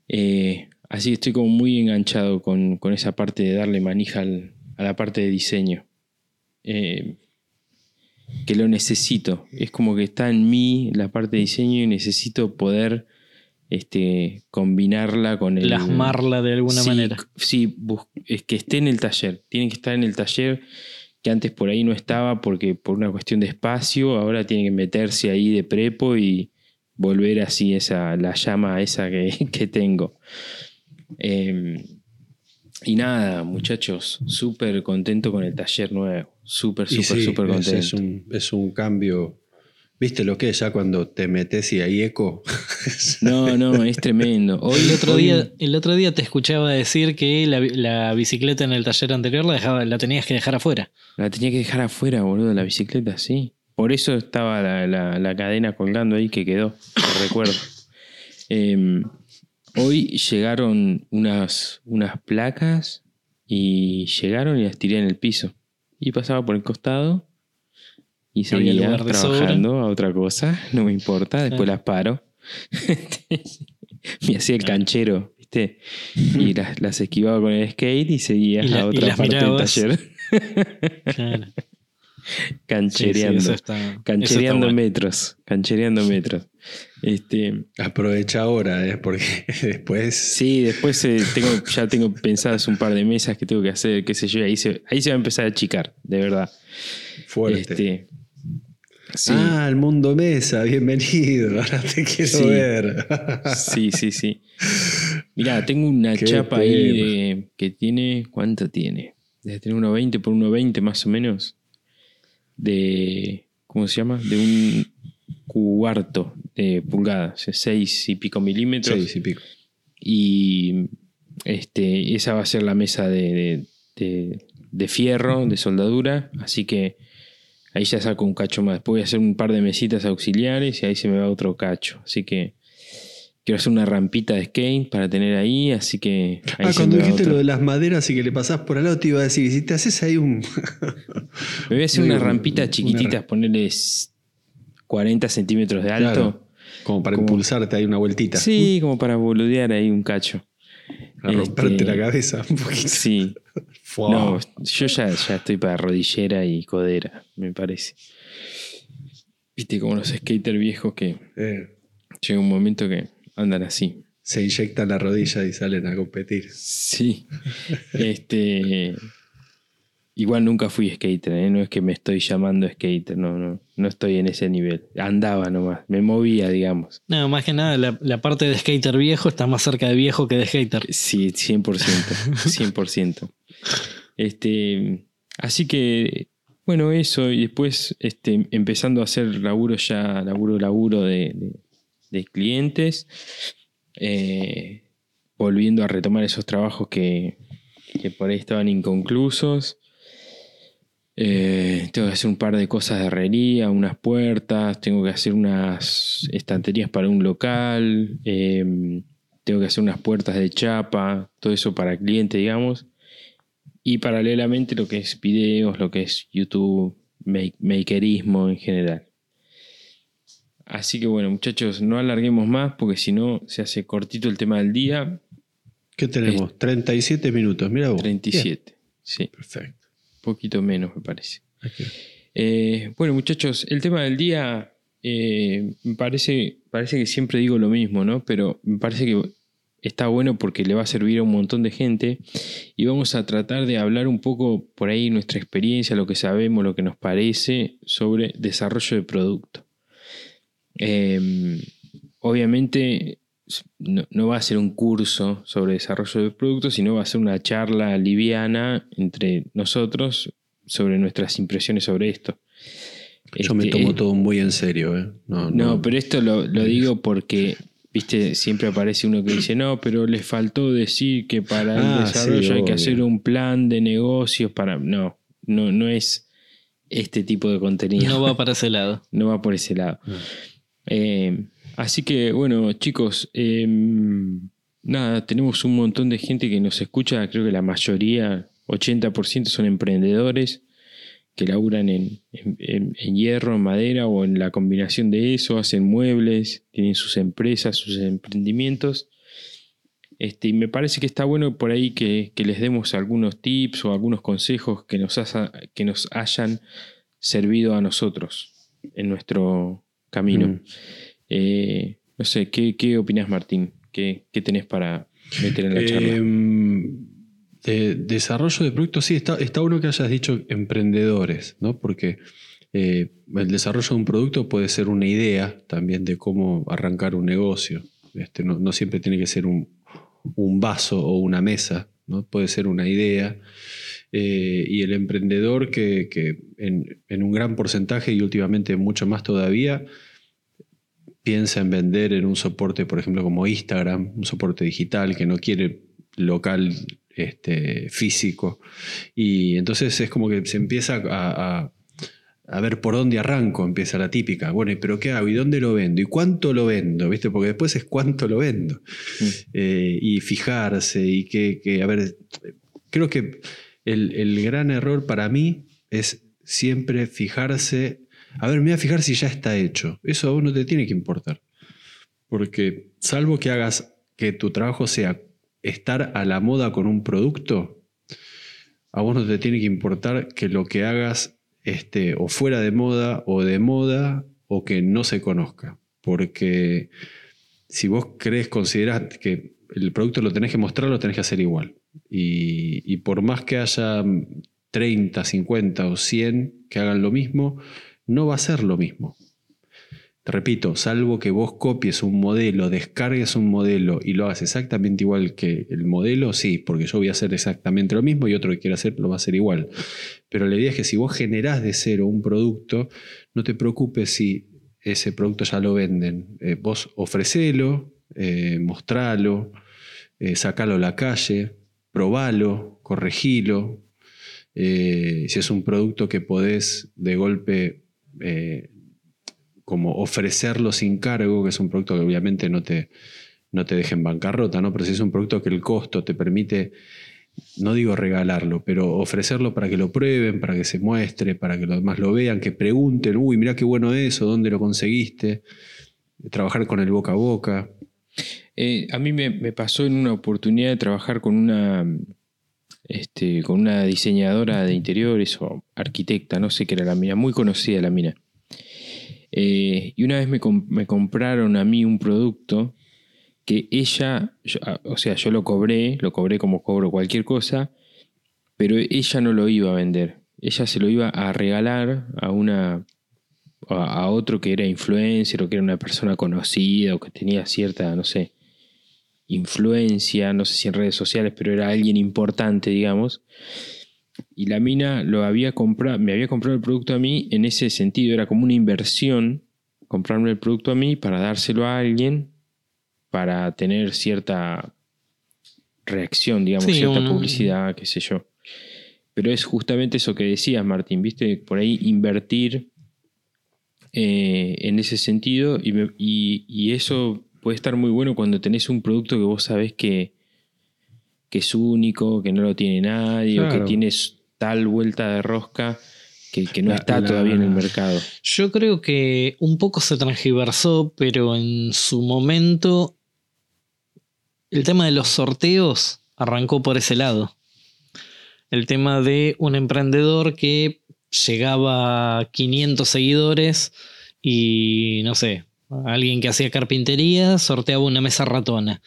Eh, así estoy como muy enganchado con, esa parte de darle manija a la parte de diseño. Eh, que lo necesito. Es como que está en mí la parte de diseño y necesito poder este, combinarla con el. Plasmarla de alguna manera. Sí, es que esté en el taller. Tiene que estar en el taller que antes por ahí no estaba porque por una cuestión de espacio, ahora tiene que meterse ahí de prepo y volver así esa, la llama esa que, que tengo. Em, y nada, muchachos, súper contento con el taller nuevo. Súper, súper, súper contento. Es un, es un cambio ¿Viste lo que es ya cuando te metes y hay eco? no, no, es tremendo. Hoy, el, otro día, el otro día te escuchaba decir que la, bicicleta en el taller anterior la, dejaba, la tenías que dejar afuera. La tenía que dejar afuera, boludo, la bicicleta, sí. Por eso estaba la, cadena colgando ahí que quedó, recuerdo. Em, hoy llegaron unas, unas placas y llegaron y las tiré en el piso. Y pasaba por el costado y seguía trabajando a otra cosa, no me importa, después las paro. me hacía el canchero, ¿viste? Y las, esquivaba con el skate y seguía a otra parte del taller. Canchereando. canchereando metros. Canchereando metros. Este, Aprovecha ahora, ¿eh? porque después. Sí, después eh, tengo, ya tengo pensadas un par de mesas que tengo que hacer, qué sé yo, ahí se, ahí se va a empezar a achicar, de verdad. Fuerte. Este, Ah, el mundo mesa, bienvenido. Ahora te quiero ver. sí, sí, sí. Mirá, tengo una chapa ahí que tiene. ¿Cuánto tiene? Debe tener 1,20 por 1,20 más o menos. De. ¿Cómo se llama? De un cuarto de pulgada, o sea, 6 y pico milímetros. 6 y pico. Y este, esa va a ser la mesa de, de, de fierro, de soldadura. Así que Ahí ya saco un cacho más. Después voy a hacer un par de mesitas auxiliares y ahí se me va otro cacho. Así que quiero hacer una rampita de skate para tener ahí, así que... ah, cuando dijiste lo de las maderas y que le pasás por al lado, te iba a decir, si te haces ahí un... me voy a hacer una rampita chiquitita, ponerle 40 centímetros de alto. como para impulsarte ahí una vueltita. Sí, como para boludear ahí un cacho. A romperte Este, la cabeza un poquito. Sí. No, yo ya, ya estoy para rodillera y codera, me parece. Viste como los skaters viejos que Eh, llega un momento que andan así. se inyectan la rodilla y salen a competir. Sí. este. Igual nunca fui skater, ¿eh? no es que me estoy llamando skater, no, no, no estoy en ese nivel. Andaba nomás, me movía, digamos. No, más que nada, la, la parte de skater viejo está más cerca de viejo que de skater. Sí, 100%, 100%. Este, así que, bueno, eso, y después este, empezando a hacer laburo ya, laburo, laburo de, de- de clientes, eh, volviendo a retomar esos trabajos que, que por ahí estaban inconclusos. Eh, tengo que hacer un par de cosas de herrería, unas puertas, tengo que hacer unas estanterías para un local, eh, tengo que hacer unas puertas de chapa, todo eso para cliente, digamos. Y paralelamente lo que es videos, lo que es YouTube, make- makerismo en general. Así que bueno, muchachos, no alarguemos más porque si no se hace cortito el tema del día. ¿Qué tenemos? 37 minutos, mira vos. 37. Sí, Bien, Perfecto. un poquito menos me parece. Aquí. Eh, bueno, muchachos, el tema del día eh, me parece, parece que siempre digo lo mismo, ¿no? Pero me parece que está bueno porque le va a servir a un montón de gente y vamos a tratar de hablar un poco por ahí nuestra experiencia, lo que sabemos, lo que nos parece sobre desarrollo de producto. Eh, obviamente no, no va a ser un curso sobre desarrollo de productos, sino va a ser una charla liviana entre nosotros sobre nuestras impresiones sobre esto. Yo me Este, tomo todo muy en serio. ¿eh? No, No, no. pero esto lo, lo digo porque, viste, siempre aparece uno que dice, no, pero les faltó decir que para el Ah, desarrollo sí, hay que hacer un plan de negocios para... No, no, no es este tipo de contenido. No va para ese lado. no va por ese lado. Mm. Eh, así que, bueno, chicos, eh, nada, tenemos un montón de gente que nos escucha, creo que la mayoría, 80% son emprendedores que laburan en, en- hierro, en madera o en la combinación de eso, hacen muebles, tienen sus empresas, sus emprendimientos. Este, y me parece que está bueno por ahí que, que les demos algunos tips o algunos consejos que nos, que nos hayan servido a nosotros en nuestro camino. Mm. Eh, no sé, ¿qué, qué opinas, Martín? ¿Qué, qué tenés para meter en la charla? Eh, de desarrollo de productos, sí, está, está bueno que hayas dicho emprendedores, ¿no? Porque eh, el desarrollo de un producto puede ser una idea también de cómo arrancar un negocio. Este, no, no siempre tiene que ser un, un vaso o una mesa, ¿no? Puede ser una idea. Eh, y el emprendedor que, que en, en un gran porcentaje y últimamente mucho más todavía, piensa en vender en un soporte, por ejemplo, como Instagram, un soporte digital que no quiere local este, físico. Y entonces es como que se empieza a, a- a ver por dónde arranco, empieza la típica. Bueno, pero ¿qué hago? ¿Y dónde lo vendo? ¿Y cuánto lo vendo? ¿Viste? Porque después es cuánto lo vendo. Mm. Eh, y fijarse y que, que, a ver, creo que el, gran error para mí es siempre fijarse, a ver, me voy a fijar si ya está hecho. Eso a vos no te tiene que importar. Porque salvo que hagas que tu trabajo sea estar a la moda con un producto, a vos no te tiene que importar que lo que hagas esté o fuera de moda o de moda o que no se conozca. Porque si vos crees, considerás que el producto lo tenés que mostrar, lo tenés que hacer igual. Y, por más que haya 30, 50 o 100 que hagan lo mismo, no va a ser lo mismo. Te repito, salvo que vos copies un modelo, descargues un modelo y lo hagas exactamente igual que el modelo, sí, porque yo voy a hacer exactamente lo mismo y otro que quiera hacer lo va a hacer igual. Pero la idea es que si vos generás de cero un producto, no te preocupes si ese producto ya lo venden. Eh, vos ofrecelo, eh, mostralo, eh, sacalo a la calle, probalo, corregilo. Eh, si es un producto que podés de golpe eh, como ofrecerlo sin cargo, que es un producto que obviamente no te, no te deja en bancarrota, ¿no? pero si es un producto que el costo te permite, no digo regalarlo, pero ofrecerlo para que lo prueben, para que se muestre, para que los demás lo vean, que pregunten, uy, mira qué bueno eso, ¿dónde lo conseguiste? Trabajar con el boca a boca. Eh, a mí me, pasó en una oportunidad de trabajar con una, este, con una diseñadora de interiores o arquitecta, no sé qué era la mina, muy conocida la mina. Eh, y una vez me, com- me compraron a mí un producto que ella, ah, o sea, yo lo cobré, lo cobré como cobro cualquier cosa, pero ella no lo iba a vender. Ella se lo iba a regalar a una a, a otro que era influencer o que era una persona conocida o que tenía cierta, no sé, influencia, no sé si en redes sociales, pero era alguien importante, digamos. Y la mina lo había comprado, me había comprado el producto a mí en ese sentido, era como una inversión comprarme el producto a mí para dárselo a alguien para tener cierta reacción, digamos, Sí, cierta publicidad, qué sé yo. Pero es justamente eso que decías, Martín, ¿viste? Por ahí invertir eh, en ese sentido y, me- y- y eso puede estar muy bueno cuando tenés un producto que vos sabés que, que es único, que no lo tiene nadie o que tienes tal vuelta de rosca que, que no La- está la- todavía en el mercado. Yo creo que un poco se transgiversó, pero en su momento el tema de los sorteos arrancó por ese lado. El tema de un emprendedor que llegaba a 500 seguidores y no sé, alguien que hacía carpintería sorteaba una mesa ratona.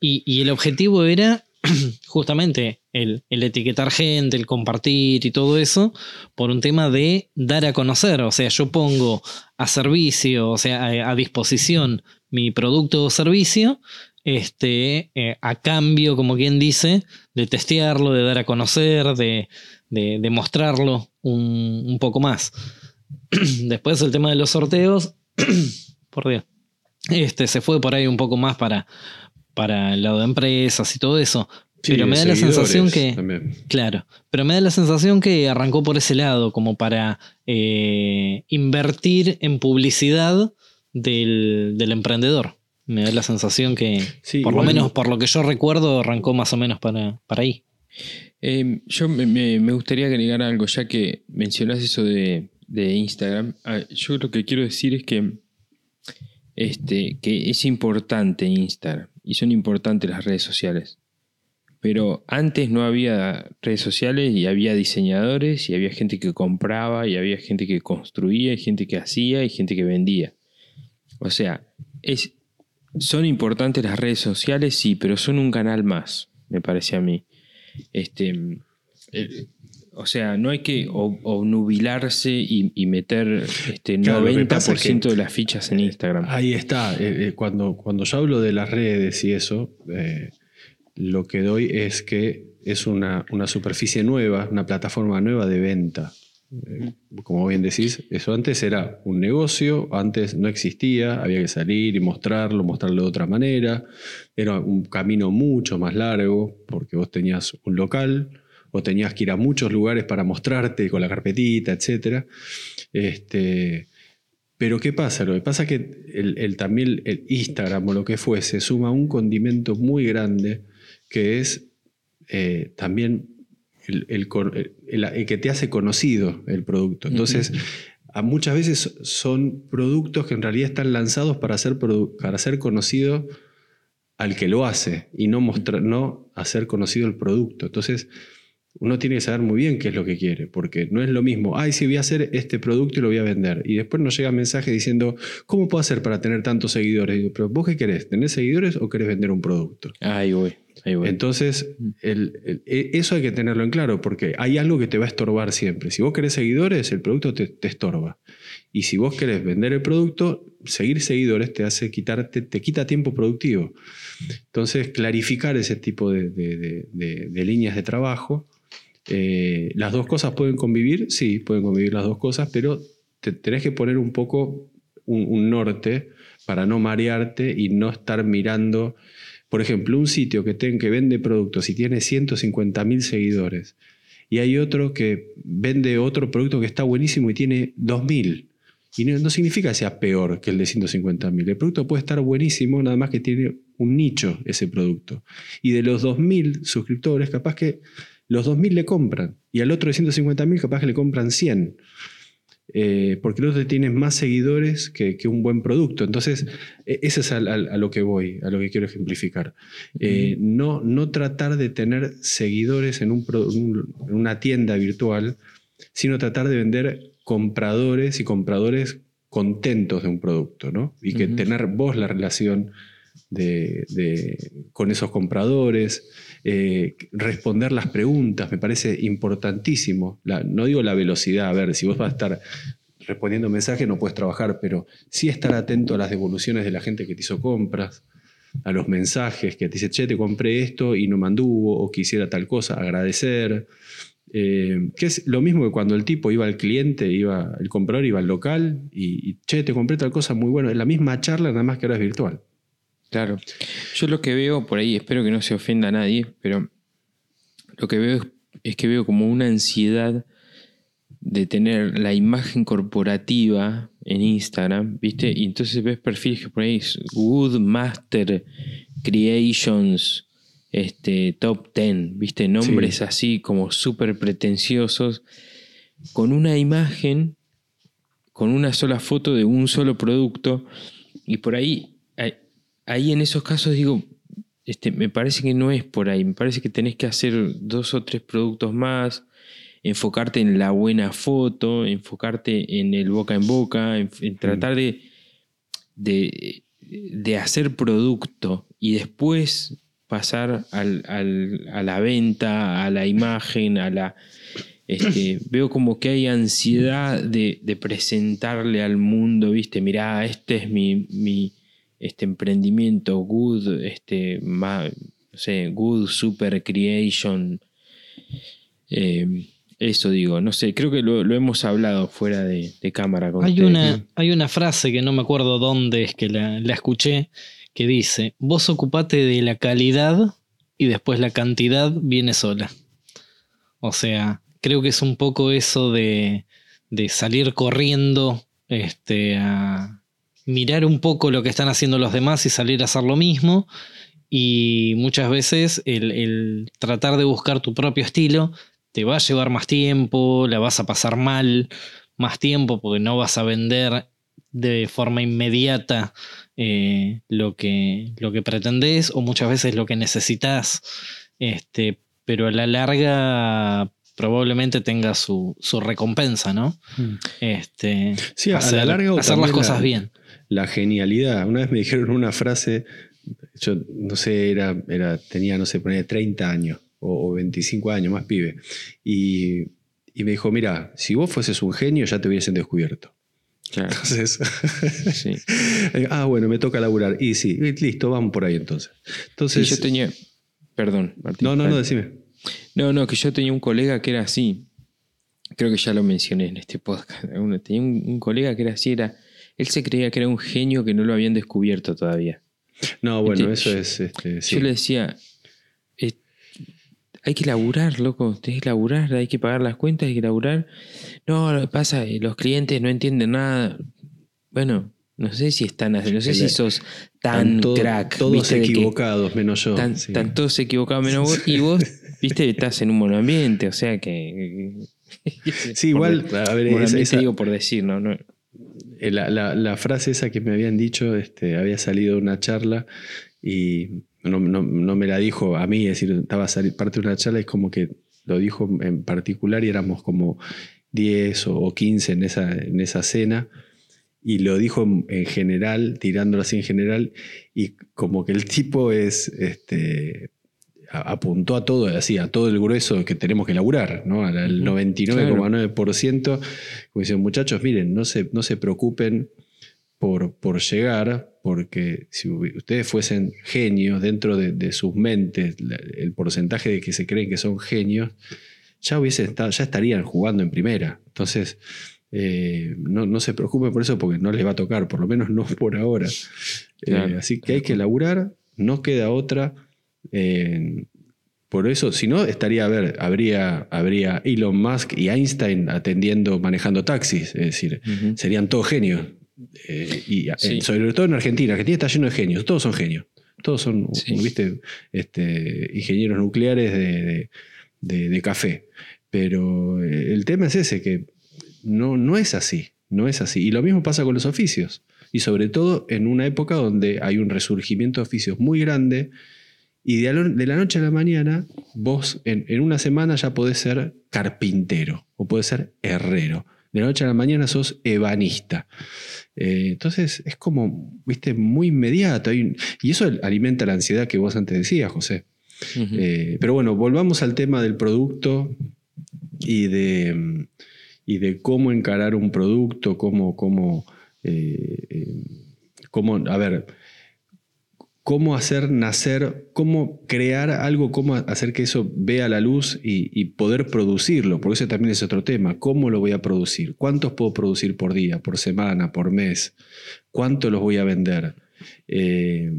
Y, y el objetivo era justamente el, el etiquetar gente, el compartir y todo eso por un tema de dar a conocer. O sea, yo pongo a servicio, o sea, a, disposición mi producto o servicio, este, eh, a cambio, como quien dice, de testearlo, de dar a conocer, de, de, de mostrarlo un, un poco más. Después el tema de los sorteos, por Dios, este, se fue por ahí un poco más para, para el lado de empresas y todo eso. Sí, pero me da la sensación que... también. Claro, pero me da la sensación que arrancó por ese lado, como para eh, invertir en publicidad del, del emprendedor. Me da la sensación que, Sí, por lo menos por lo que yo recuerdo, arrancó más o menos para, para ahí. Eh, yo me, me- me gustaría agregar algo, ya que mencionas eso de, de Instagram. Ah, yo lo que quiero decir es que, este, que es importante Instagram y son importantes las redes sociales. Pero antes no había redes sociales y había diseñadores y había gente que compraba y había gente que construía y gente que hacía y gente que vendía. O sea, es, son importantes las redes sociales, sí, pero son un canal más, me parece a mí. Este, eh, o sea, no hay que obnubilarse y, y meter este, Claro, lo que pasa es 90% que- de las fichas en Instagram. Ahí está. eh, eh, cuando, cuando yo hablo de las redes y eso, eh, lo que doy es que es una, una superficie nueva, una plataforma nueva de venta. Eh, como bien decís, eso antes era un negocio, antes no existía, había que salir y mostrarlo, mostrarlo de otra manera. Era un camino mucho más largo porque vos tenías un local o tenías que ir a muchos lugares para mostrarte con la carpetita, etc. Este, pero ¿qué pasa? Lo que pasa es que el, el- también el Instagram o lo que fuese suma un condimento muy grande que es eh, también el, que te hace conocido el producto. Entonces, a muchas veces son productos que en realidad están lanzados para ser, para ser conocido al que lo hace y no, mostrar, no hacer conocido el producto. Entonces, uno tiene que saber muy bien qué es lo que quiere, porque no es lo mismo, ay, sí, voy a hacer este producto y lo voy a vender. Y después nos llega mensaje diciendo, ¿cómo puedo hacer para tener tantos seguidores? Y Pero vos qué querés, ¿tener seguidores o querés vender un producto? Ahí voy, ahí voy. Entonces, el- el- e- eso hay que tenerlo en claro, porque hay algo que te va a estorbar siempre. Si vos querés seguidores, el producto te, te estorba. Y si vos querés vender el producto, seguir seguidores te hace quitarte, te quita tiempo productivo. Entonces, clarificar ese tipo de, de- de- de- de líneas de trabajo. Eh, ¿Las dos cosas pueden convivir? Sí, pueden convivir las dos cosas, pero te tenés que poner un poco un, norte para no marearte y no estar mirando. Por ejemplo, un sitio que, ten- que vende productos y tiene 150 mil seguidores y hay otro que vende otro producto que está buenísimo y tiene 2.000. Y no, no significa que sea peor que el de 150.000. El producto puede estar buenísimo, nada más que tiene un nicho ese producto. Y de los 2.000 suscriptores, capaz que los 2.000 le compran. Y al otro de 150.000 capaz que le compran 100. eh, porque el otro tiene más seguidores que, un buen producto. Entonces, e, ese es a, lo que voy, a lo que quiero ejemplificar. Eh, no, no tratar de tener seguidores en, un, en una tienda virtual, sino tratar de vender compradores y compradores contentos de un producto, ¿no? Y que tener vos la relación con esos compradores, eh, responder las preguntas, me parece importantísimo. no digo la velocidad, a ver, si vos vas a estar respondiendo mensajes no puedes trabajar, pero sí estar atento a las devoluciones de la gente que te hizo compras, a los mensajes que te dice, che, te compré esto y no manduvo, o quisiera tal cosa, agradecer. Eh, que es lo mismo que cuando el tipo iba al cliente, iba, el comprador iba al local y, y, che, te compré tal cosa muy bueno. Es la misma charla, nada más que ahora es virtual. Claro. Yo lo que veo por ahí, espero que no se ofenda a nadie, pero lo que veo es, que veo como una ansiedad de tener la imagen corporativa en Instagram, ¿viste? Y entonces ves perfiles que por ahí es Good Master Creations, este, Top 10, ¿viste? Nombres así como súper pretenciosos, con una imagen, con una sola foto de un solo producto, y por ahí ahí en esos casos digo, este, me parece que no es por ahí, me parece que tenés que hacer dos o tres productos más, enfocarte en la buena foto, enfocarte en el boca en boca, en, tratar de, de, hacer producto y después pasar al, a la venta, a la imagen, a la... Este, veo como que hay ansiedad de, de, presentarle al mundo, viste, mirá, este es mi, mi, este emprendimiento, good, este, no sé, good super creation. Eh, eso digo, no sé, creo que lo, hemos hablado fuera de, cámara. hay, una, hay una frase que no me acuerdo dónde es que la, escuché, que dice, vos ocupate de la calidad y después la cantidad viene sola. O sea, creo que es un poco eso de, de salir corriendo este, a, mirar un poco lo que están haciendo los demás y salir a hacer lo mismo. Y muchas veces el, tratar de buscar tu propio estilo te va a llevar más tiempo, la vas a pasar mal más tiempo porque no vas a vender de forma inmediata eh, lo, que, lo que pretendés o muchas veces lo que necesitas. Este, pero a la larga probablemente tenga su, recompensa, ¿no? Mm. Este, sí, a la larga hacer las cosas bien la genialidad. Una vez me dijeron una frase, yo no sé, era, era, tenía, no sé, ponía 30 años o, 25 años, más pibe. Y, y, me dijo, mira, si vos fueses un genio ya te hubiesen descubierto. Claro. Entonces, ah, bueno, me toca laburar. Y sí, listo, vamos por ahí entonces. Entonces, yo tenía, perdón, Martín. No, no, no, decime. No, no, que yo tenía un colega que era así. Creo que ya lo mencioné en este podcast. Tenía un colega que era así, era él se creía que era un genio que no lo habían descubierto todavía. No, bueno, eso es. Este, yo le decía, hay que laburar, loco, tienes que laburar, hay que pagar las cuentas, hay que laburar. No, lo que pasa, los clientes no entienden nada. Bueno, no sé si están así, no sé si sos tan crack. Todos equivocados, menos yo. Están todos equivocados menos vos. Y vos, viste, estás en un monoambiente, o sea que. Sí, igual. a ver, esa, digo por decir, ¿no? no eh, la, frase esa que me habían dicho, este, había salido de una charla y no, me la dijo a mí, es decir, estaba parte de una charla y es como que lo dijo en particular y éramos como 10 o 15 en esa, en esa cena y lo dijo en, general, tirándolo así en general, y como que el tipo es, este, apuntó a todo, así, a todo el grueso que tenemos que laburar, ¿no? Al 99,9%. Como dicen, muchachos, miren, no se, no se preocupen por, por llegar, porque si ustedes fuesen genios dentro de, sus mentes, el porcentaje de que se creen que son genios, ya, hubiesen estado, ya estarían jugando en primera. Entonces, eh, no, se preocupen por eso porque no les va a tocar, por lo menos no por ahora. Eh, así que hay que laburar, no queda otra por eso, si no, estaría, a ver, habría, habría Elon Musk y Einstein atendiendo, manejando taxis, es decir, serían todos genios. Eh, y eh, sobre todo en Argentina, Argentina está lleno de genios, todos son genios. Todos son, viste, este, ingenieros nucleares de, café. Pero eh, el tema es ese, que no, no es así, no es así. Y lo mismo pasa con los oficios. Y sobre todo en una época donde hay un resurgimiento de oficios muy grande y de, la noche a la mañana vos en, en una semana ya podés ser carpintero o podés ser herrero de la noche a la mañana sos ebanista. Eh, entonces es como, viste, muy inmediato. y eso alimenta la ansiedad que vos antes decías, José. Eh, pero bueno, volvamos al tema del producto y de, y de cómo encarar un producto, cómo, cómo, eh, cómo a ver, cómo hacer nacer, cómo crear algo, cómo hacer que eso vea la luz y, poder producirlo, porque ese también es otro tema, cómo lo voy a producir, cuántos puedo producir por día, por semana, por mes, cuánto los voy a vender. Eh,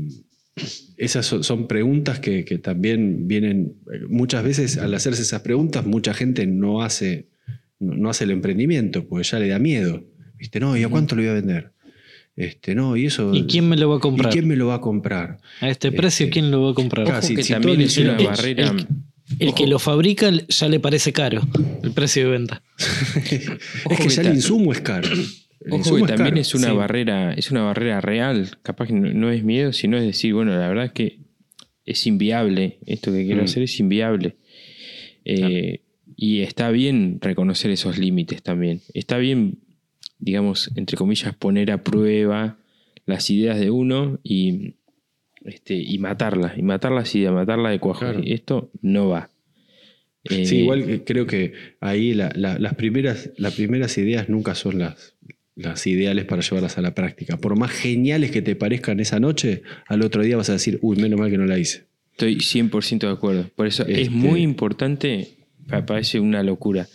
esas son, preguntas que, también vienen, muchas veces al hacerse esas preguntas, mucha gente no hace, no, hace el emprendimiento, porque ya le da miedo. ¿Viste? No, ¿y a cuánto lo voy a vender? Este, no, y eso. ¿Y quién me lo va a comprar? ¿Y quién me lo va a comprar? A este precio, este, ¿quién lo va a comprar? Casi, que también es una barrera. El, que lo fabrica ya le parece caro el precio de venta. es que ya el insumo es caro. Ojo que también es una barrera, es una barrera real. Capaz que no, es miedo, sino es decir, bueno, la verdad es que es inviable. Esto que quiero mm. hacer es inviable. Eh, y está bien reconocer esos límites también. Está bien digamos, entre comillas, poner a prueba las ideas de uno y, este, y matarla, y matar las ideas, matarla de cuajo. Esto no va. sí, eh, igual creo que ahí las, primeras, las primeras ideas nunca son las, las ideales para llevarlas a la práctica. Por más geniales que te parezcan esa noche, al otro día vas a decir, uy, menos mal que no la hice. Estoy 100% de acuerdo. Por eso es este muy importante, parece una locura,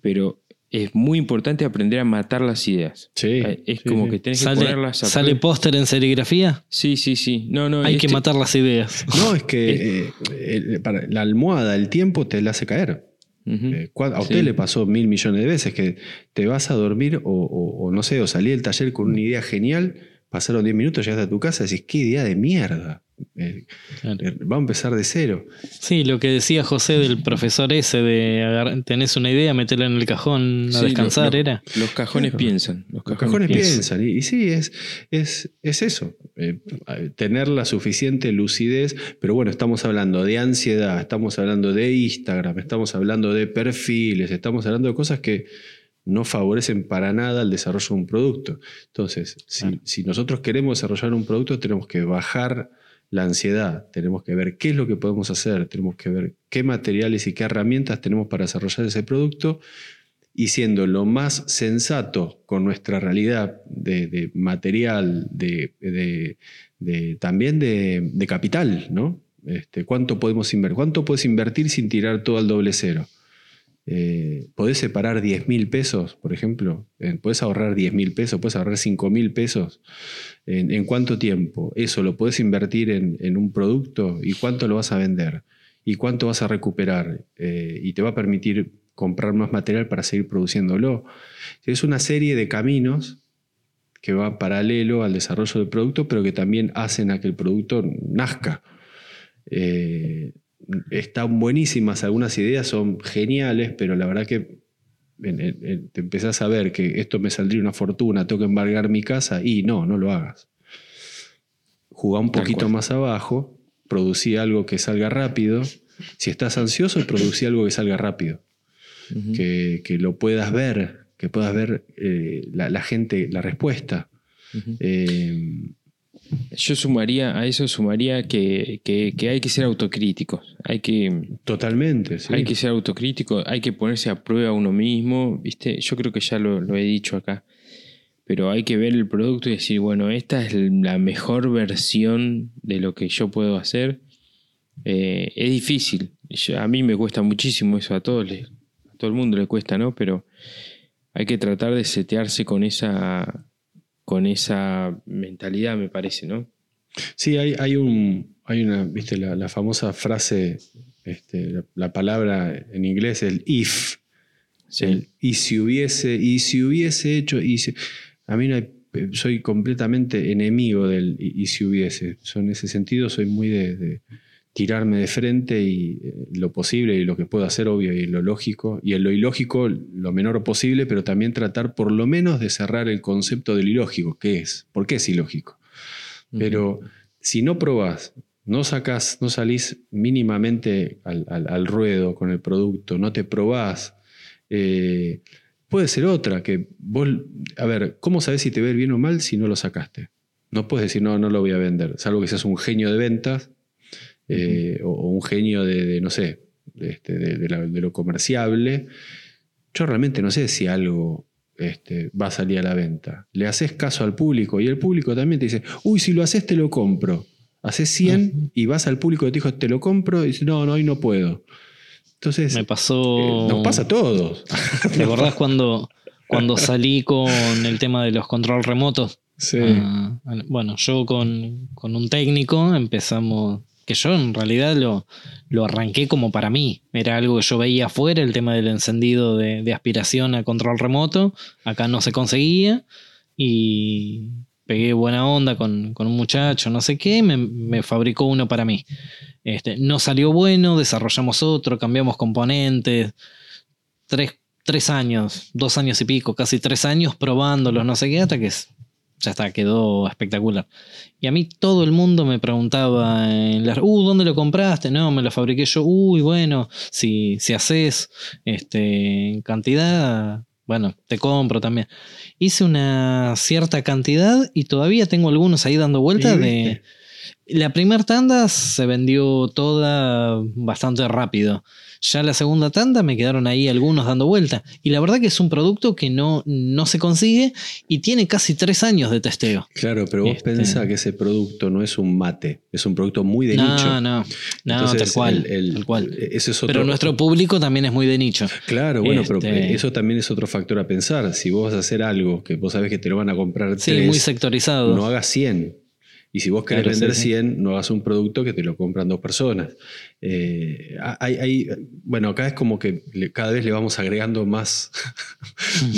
pero es muy importante aprender a matar las ideas. Sí, eh, es como que tenés que ponerlas a ¿Sale póster en serigrafía? Sí, sí, sí. No, no, Hay que este matar las ideas. No, es que eh, para la almohada, el tiempo te la hace caer. Eh, a usted le pasó mil millones de veces que te vas a dormir o, no sé, o salí del taller con una idea genial, pasaron 10 minutos, llegaste a tu casa y decís, qué idea de mierda. Eh, eh, va a empezar de cero. Sí, lo que decía José del profesor ese de tenés una idea, meterla en el cajón a descansar, era. Los cajones piensan. Los cajones, piensan. Y, sí, es, es, es eso. Eh, tener la suficiente lucidez. Pero bueno, estamos hablando de ansiedad, estamos hablando de Instagram, estamos hablando de perfiles, estamos hablando de cosas que no favorecen para nada el desarrollo de un producto. Entonces, si, si nosotros queremos desarrollar un producto, tenemos que bajar la ansiedad, tenemos que ver qué es lo que podemos hacer, tenemos que ver qué materiales y qué herramientas tenemos para desarrollar ese producto y siendo lo más sensato con nuestra realidad de, material, de, también de, capital, ¿no? Este, ¿Cuánto podemos invertir? ¿Cuánto puedes invertir sin tirar todo al doble cero? Eh, podés separar 10 mil pesos, por ejemplo, eh, podés ahorrar 10 mil pesos, podés ahorrar 5 mil pesos. ¿En, cuánto tiempo? Eso lo podés invertir en, un producto y cuánto lo vas a vender y cuánto vas a recuperar eh, y te va a permitir comprar más material para seguir produciéndolo. Es una serie de caminos que van paralelo al desarrollo del producto, pero que también hacen a que el producto nazca están buenísimas, algunas ideas son geniales, pero la verdad que te empezás a ver que esto me saldría una fortuna, tengo que embargar mi casa y no, no lo hagas. Jugá un poquito más abajo, producí algo que salga rápido. Si estás ansioso, producí algo que salga rápido. que, lo puedas ver, que puedas ver eh, la, gente, la respuesta. Yo sumaría, a eso sumaría que, hay que ser autocríticos. Hay que. Totalmente, Hay que ser autocrítico, hay que ponerse a prueba uno mismo. ¿viste? Yo creo que ya lo, he dicho acá. Pero hay que ver el producto y decir, bueno, esta es la mejor versión de lo que yo puedo hacer. Eh, es difícil. a mí me cuesta muchísimo eso, a todos a todo el mundo le cuesta, ¿no? Pero hay que tratar de setearse con esa con esa mentalidad, me parece, ¿no? Sí, hay, hay, un, hay una, viste, la, famosa frase, este, la, palabra en inglés, el if. y si hubiese, y si hubiese hecho, y a mí soy completamente enemigo del y, si hubiese. en ese sentido soy muy de, tirarme de frente y eh, lo posible y lo que puedo hacer, obvio, y lo lógico, y en lo ilógico lo menor posible, pero también tratar por lo menos de cerrar el concepto del ilógico, ¿qué es? ¿Por qué es ilógico? Pero si no probás, no sacás, no salís mínimamente al, ruedo con el producto, no te probás, eh, puede ser otra, que vos, a ver, ¿cómo sabés si te ve bien o mal si no lo sacaste? No puedes decir, no, no lo voy a vender, salvo que seas un genio de ventas eh, o, un genio de, no sé, este, de, lo comerciable. Yo realmente no sé si algo este, va a salir a la venta. Le haces caso al público y el público también te dice, uy, si lo haces te lo compro. Haces 100 y vas al público y te dijo, te lo compro y dice, no, no, hoy no puedo. Entonces, me pasó. Eh, nos pasa a todos. ¿Te acordás cuando, cuando salí con el tema de los control remotos? Sí. Ah, bueno, yo con, con, un técnico empezamos que yo en realidad lo, lo, arranqué como para mí. Era algo que yo veía afuera, el tema del encendido de, aspiración a control remoto. Acá no se conseguía. Y pegué buena onda con, un muchacho, no sé qué, me, fabricó uno para mí. Este, no salió bueno, desarrollamos otro, cambiamos componentes. Tres, tres años, dos años y pico, casi tres años probándolos, no sé qué, hasta que ya está, quedó espectacular. Y a mí todo el mundo me preguntaba en uh, ¿dónde lo compraste? No, me lo fabriqué yo. Uy, bueno, si, si haces este, en cantidad, bueno, te compro también. Hice una cierta cantidad y todavía tengo algunos ahí dando vueltas de... La primera tanda se vendió toda bastante rápido. Ya la segunda tanda me quedaron ahí algunos dando vuelta. Y la verdad que es un producto que no, no se consigue y tiene casi tres años de testeo. Claro, pero vos este... pensás que ese producto no es un mate, es un producto muy de nicho. No, no, no, tal cual. cual. Pero nuestro público también es muy de nicho. Claro, bueno, pero este eso también es otro factor a pensar. Si vos vas a hacer algo que vos sabés que te lo van a comprar sí, muy sectorizado. No hagas 100 y si vos querés vender 100, no hagas un producto que te lo compran dos personas. Eh, hay, bueno, acá es como que cada vez le vamos agregando más,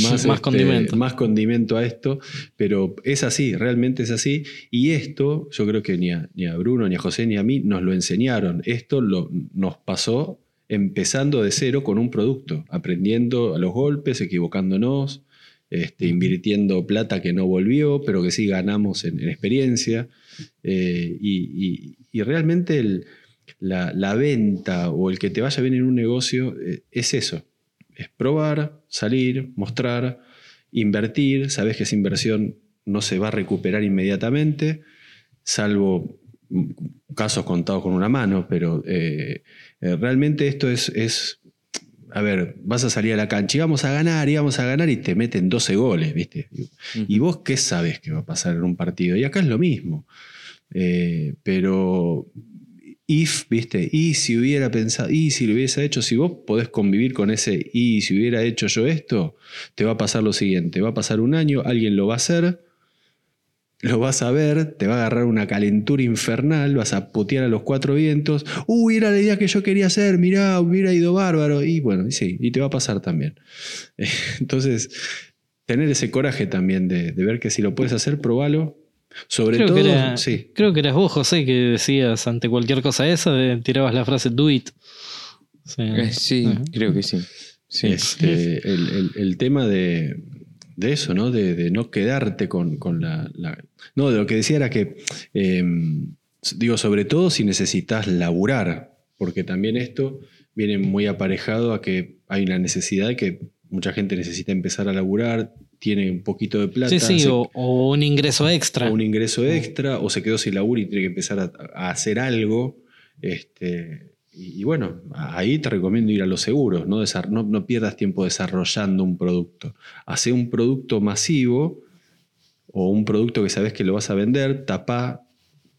más, este, condimento. más condimento a esto, pero es así, realmente es así. Y esto, yo creo que ni a, ni a Bruno, ni a José, ni a mí nos lo enseñaron. Esto lo, nos pasó empezando de cero con un producto, aprendiendo a los golpes, equivocándonos. Este, invirtiendo plata que no volvió, pero que sí ganamos en experiencia. Eh, y, realmente la, venta o el que te vaya bien en un negocio eh, es eso. Es probar, salir, mostrar, invertir. Sabes que esa inversión no se va a recuperar inmediatamente, salvo casos contados con una mano, pero eh, realmente esto es, es, a ver, vas a salir a la cancha y vamos a ganar y vamos a ganar y te meten 12 goles, ¿viste? ¿Y vos qué sabes que va a pasar en un partido? Y acá es lo mismo. Eh, pero, if, ¿viste? Y si hubiera pensado, y si lo hubiese hecho, si vos podés convivir con ese, y si hubiera hecho yo esto, te va a pasar lo siguiente, va a pasar un año, alguien lo va a hacer, lo vas a ver, te va a agarrar una calentura infernal, vas a putear a los cuatro vientos, uy, era la idea que yo quería hacer, mirá, hubiera ido bárbaro, y bueno, sí, y te va a pasar también. Entonces, tener ese coraje también de, de ver que si lo puedes hacer, probalo, sobre creo todo, que sí. Creo que eras vos, José, que decías ante cualquier cosa esa, tirabas la frase do it. Sí, eh, creo que sí. Este, el, tema de, eso, ¿no? De, no quedarte con, la, No, de lo que decía era que, em, digo, sobre todo si necesitas laburar, porque también esto viene muy aparejado a que hay una necesidad que mucha gente necesita empezar a laburar, tiene un poquito de plata. Sí, sí, o, un ingreso extra. O un ingreso extra, o se quedó sin laburo y tiene que empezar a, hacer algo. Este, y, bueno, ahí te recomiendo ir a los seguros, ¿no? no, no pierdas tiempo desarrollando un producto. Hace un producto masivo o un producto que sabes que lo vas a vender, tapa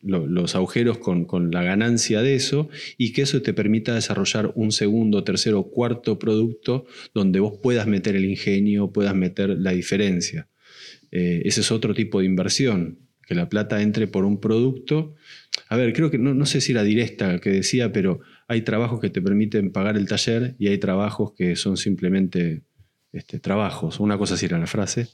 los agujeros con, la ganancia de eso y que eso te permita desarrollar un segundo, tercero, cuarto producto donde vos puedas meter el ingenio, puedas meter la diferencia. Eh, ese es otro tipo de inversión, que la plata entre por un producto. A ver, creo que no, sé si era directa que decía, pero hay trabajos que te permiten pagar el taller y hay trabajos que son simplemente este, trabajos. Una cosa así era la frase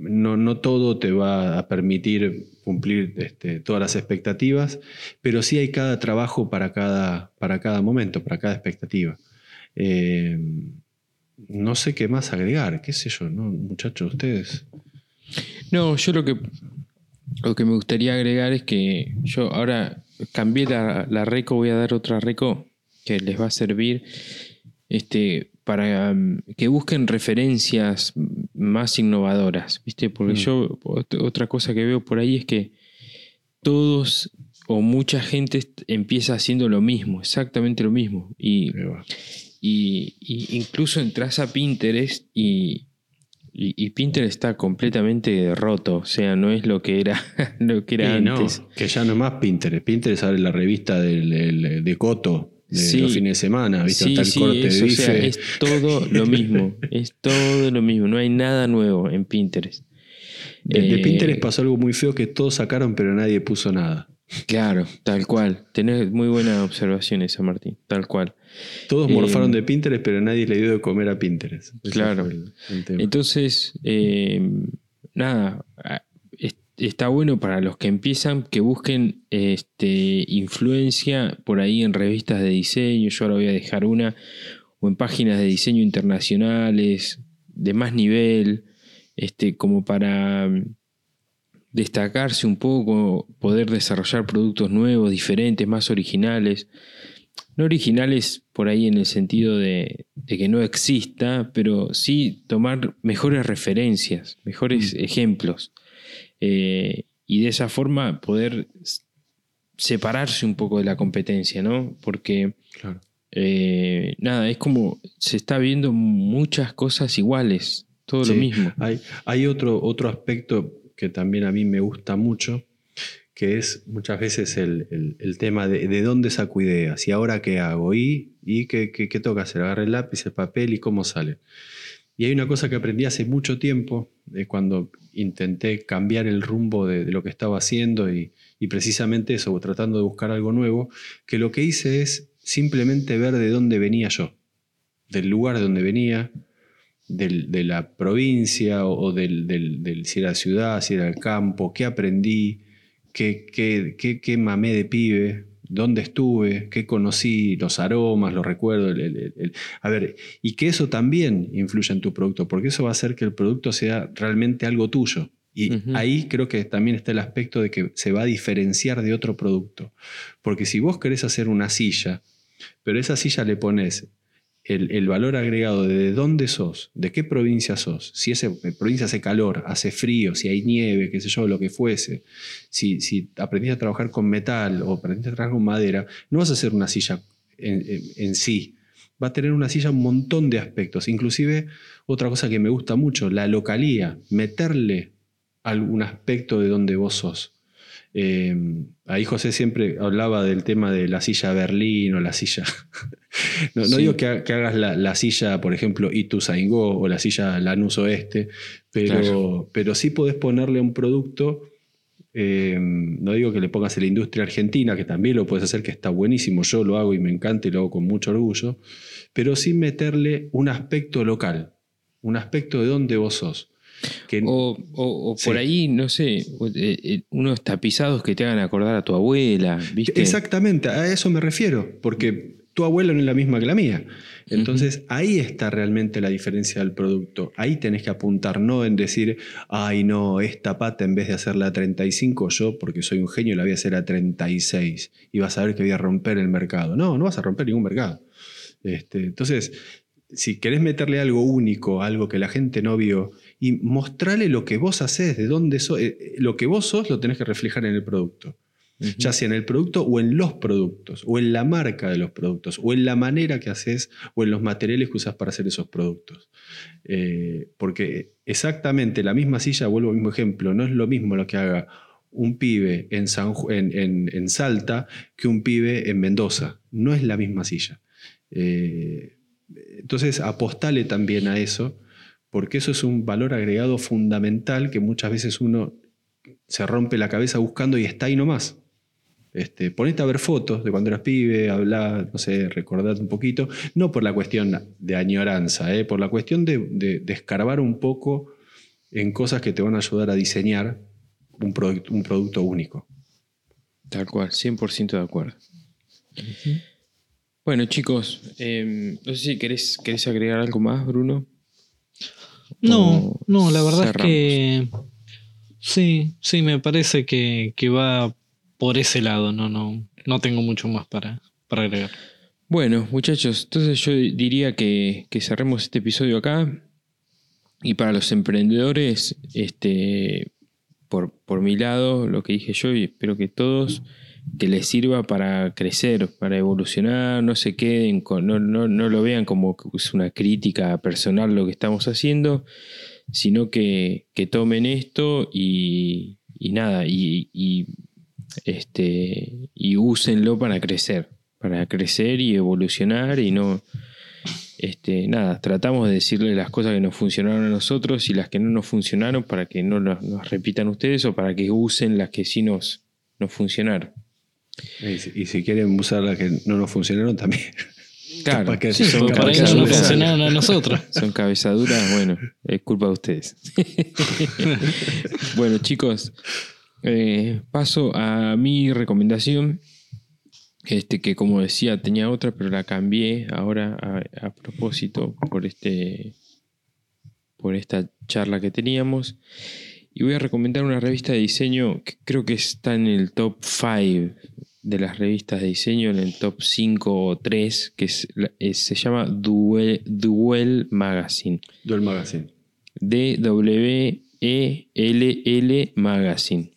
no, no todo te va a permitir cumplir este, todas las expectativas, pero sí hay cada trabajo para cada, para cada momento, para cada expectativa. Eh, no sé qué más agregar, qué sé yo, ¿no? muchachos, ustedes. No, yo lo que, lo que me gustaría agregar es que yo ahora cambié la, la reco, voy a dar otra reco que les va a servir este, para um, que busquen referencias más innovadoras, ¿viste? Porque Mm. yo, ot- otra cosa que veo por ahí es que todos o mucha gente empieza haciendo lo mismo, exactamente lo mismo. Y, y- y incluso entras a Pinterest y, y- y Pinterest está completamente roto, o sea, no es lo que era, lo que era no, antes. que ya no es más Pinterest. Pinterest abre la revista del, del- de Coto de Sí. los fines de semana, ¿viste? Sí, Está el corte eso, de o bife. sea, es todo lo mismo, es todo lo mismo, no hay nada nuevo en Pinterest. de, de Eh, Pinterest pasó algo muy feo que todos sacaron, pero nadie puso nada. Claro, tal cual. Tenés muy buena observación esa, Martín, tal cual. Todos Eh, morfaron de Pinterest, pero nadie le dio de comer a Pinterest. Ese Claro. el- el. Entonces, eh, nada, está bueno para los que empiezan que busquen este, influencia por ahí en revistas de diseño, yo ahora voy a dejar una, o en páginas de diseño internacionales, de más nivel, este, como para destacarse un poco, poder desarrollar productos nuevos, diferentes, más originales. No originales por ahí en el sentido de, de que no exista, pero sí tomar mejores referencias, mejores ejemplos. Eh, y de esa forma poder separarse un poco de la competencia, ¿no? Porque Claro. eh, nada, es como se está viendo muchas cosas iguales, todo Sí. lo mismo. Hay, hay otro, otro aspecto que también a mí me gusta mucho, que es muchas veces el, el- tema de, de dónde saco ideas y ahora qué hago y, y qué, qué, toca hacer, agarre el lápiz, el papel y cómo sale. Y hay una cosa que aprendí hace mucho tiempo, eh, cuando intenté cambiar el rumbo de, de lo que estaba haciendo y, y precisamente eso, tratando de buscar algo nuevo, que lo que hice es simplemente ver de dónde venía yo, del lugar de donde venía, del- de la provincia o, del, del- del- si era ciudad, si era el campo, qué aprendí, qué, qué, qué, qué mamé de pibe, dónde estuve, qué conocí, los aromas, los recuerdos. el- el- el- a ver, y que eso también influya en tu producto, porque eso va a hacer que el producto sea realmente algo tuyo. Y ahí creo que también está el aspecto de que se va a diferenciar de otro producto. Porque si vos querés hacer una silla, pero esa silla le pones el, valor agregado de, de dónde sos, de qué provincia sos, si esa provincia hace calor, hace frío, si hay nieve, qué sé yo, lo que fuese, si, si aprendiste a trabajar con metal o aprendiste a trabajar con madera, no vas a hacer una silla en sí. Va a tener una silla un montón de aspectos. Inclusive, otra cosa que me gusta mucho, la localía, meterle algún aspecto de donde vos sos. Eh, ahí José siempre hablaba del tema de la silla Berlín o la silla. no, no Sí. digo que, ha- que hagas la, la silla, por ejemplo, Ituzaingó o la silla Lanús Oeste, pero, Claro. pero sí podés ponerle un producto. eh, no digo que le pongas en la industria argentina, que también lo puedes hacer, que está buenísimo. Yo lo hago y me encanta y lo hago con mucho orgullo. Pero sí meterle un aspecto local, un aspecto de dónde vos sos. Que, O, o- o Sí. por ahí, no sé, eh, eh, unos tapizados que te hagan acordar a tu abuela, ¿viste? Exactamente, a eso me refiero, porque tu abuela no es la misma que la mía. Entonces ahí está realmente la diferencia del producto. Ahí tenés que apuntar, no en decir, ay no, esta pata en vez de hacerla a 35, yo porque soy un genio la voy a hacer a 36 y vas a ver que voy a romper el mercado. No, no vas a romper ningún mercado. Este, entonces, si querés meterle algo único, algo que la gente no vio, y mostrarle lo que vos haces, de dónde sos, eh, eh, lo que vos sos lo tenés que reflejar en el producto ya sea en el producto o en los productos, o en la marca de los productos, o en la manera que haces, o en los materiales que usas para hacer esos productos. Eh, porque exactamente la misma silla, vuelvo al mismo ejemplo, no es lo mismo lo que haga un pibe en, San en, en- en Salta que un pibe en Mendoza. No es la misma silla. Eh, entonces, apostale también a eso, porque eso es un valor agregado fundamental que muchas veces uno se rompe la cabeza buscando y está ahí nomás. Este, ponete a ver fotos de cuando eras pibe, hablar, no sé, recordar un poquito, no por la cuestión de añoranza, ¿eh? por la cuestión de, de- de escarbar un poco en cosas que te van a ayudar a diseñar un, producto, un producto único. Tal cual, 100% de acuerdo. Bueno, chicos, eh, no sé si querés, querés agregar algo más, Bruno. No, no, la verdad cerramos. es que sí, sí, me parece que, que va por ese lado, no, no, no tengo mucho más para, para agregar. Bueno, muchachos, entonces yo diría que, que cerremos este episodio acá. Y para los emprendedores, este, por, por mi lado, lo que dije yo, y espero que todos, que les sirva para crecer, para evolucionar, no se queden no, no, no lo vean como es una crítica personal lo que estamos haciendo, sino que, que tomen esto y, y nada, y, este, y úsenlo para crecer, para crecer y evolucionar y no, este, nada, tratamos de decirles las cosas que nos funcionaron a nosotros y las que no nos funcionaron para que no nos repitan ustedes o para que usen las que sí nos, nos funcionaron. Y si, y si quieren usar las que no nos funcionaron también. Claro, que- si son Para no funcionaron a nosotros. Son cabezaduras, bueno, es culpa de ustedes. bueno, chicos, eh, paso a mi recomendación. Este, que como decía, tenía otra, pero la cambié ahora a, a propósito por este. por esta charla que teníamos. Y voy a recomendar una revista de diseño que creo que está en el top 5 de las revistas de diseño, en el top 5 o 3, que es es- se llama Duel, Duel Magazine. Duel Magazine. D-W-E-L-L Magazine.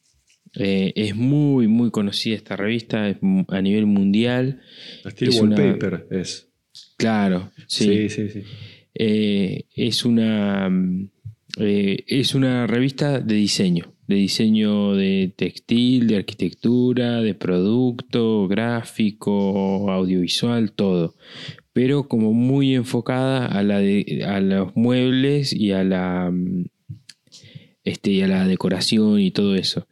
Eh, es muy, muy conocida esta revista es a nivel mundial. Estilo Es una- wallpaper es. Claro, Sí, sí, sí. Eh, es una mm, eh, es una revista de diseño, de diseño de textil, de arquitectura, de producto, gráfico, audiovisual, todo. Pero como muy enfocada a la de- a los muebles y a la mm, este, y a la decoración y todo eso.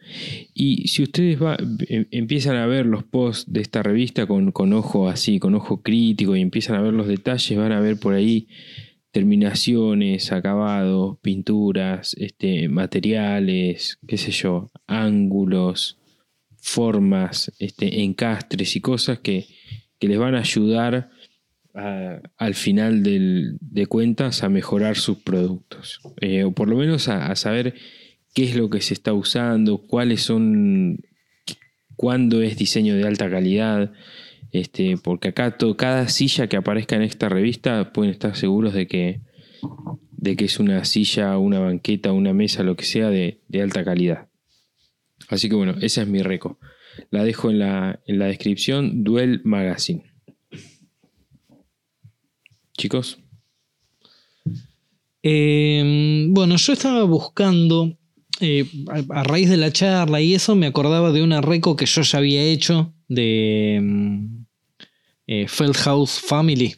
Y si ustedes va- em- empiezan a ver los posts de esta revista con, con ojo así, con ojo crítico y empiezan a ver los detalles, van a ver por ahí terminaciones, acabados, pinturas, este, materiales, qué sé yo, ángulos, formas, este, encastres y cosas que, que les van a ayudar al final del- de cuentas a mejorar sus productos. Eh, o por lo menos a, a saber qué es lo que se está usando, cuáles son, cuándo es diseño de alta calidad. Este, porque acá to- cada silla que aparezca en esta revista pueden estar seguros de que, de que es una silla, una banqueta, una mesa, lo que sea de, de alta calidad. Así que bueno, esa es mi reco. La dejo en la, en la descripción, Duel Magazine. Chicos, Eh, bueno, yo estaba buscando, eh, a, raíz de la charla y eso, me acordaba de una reco que yo ya había hecho de mm, eh, Feldhouse Family.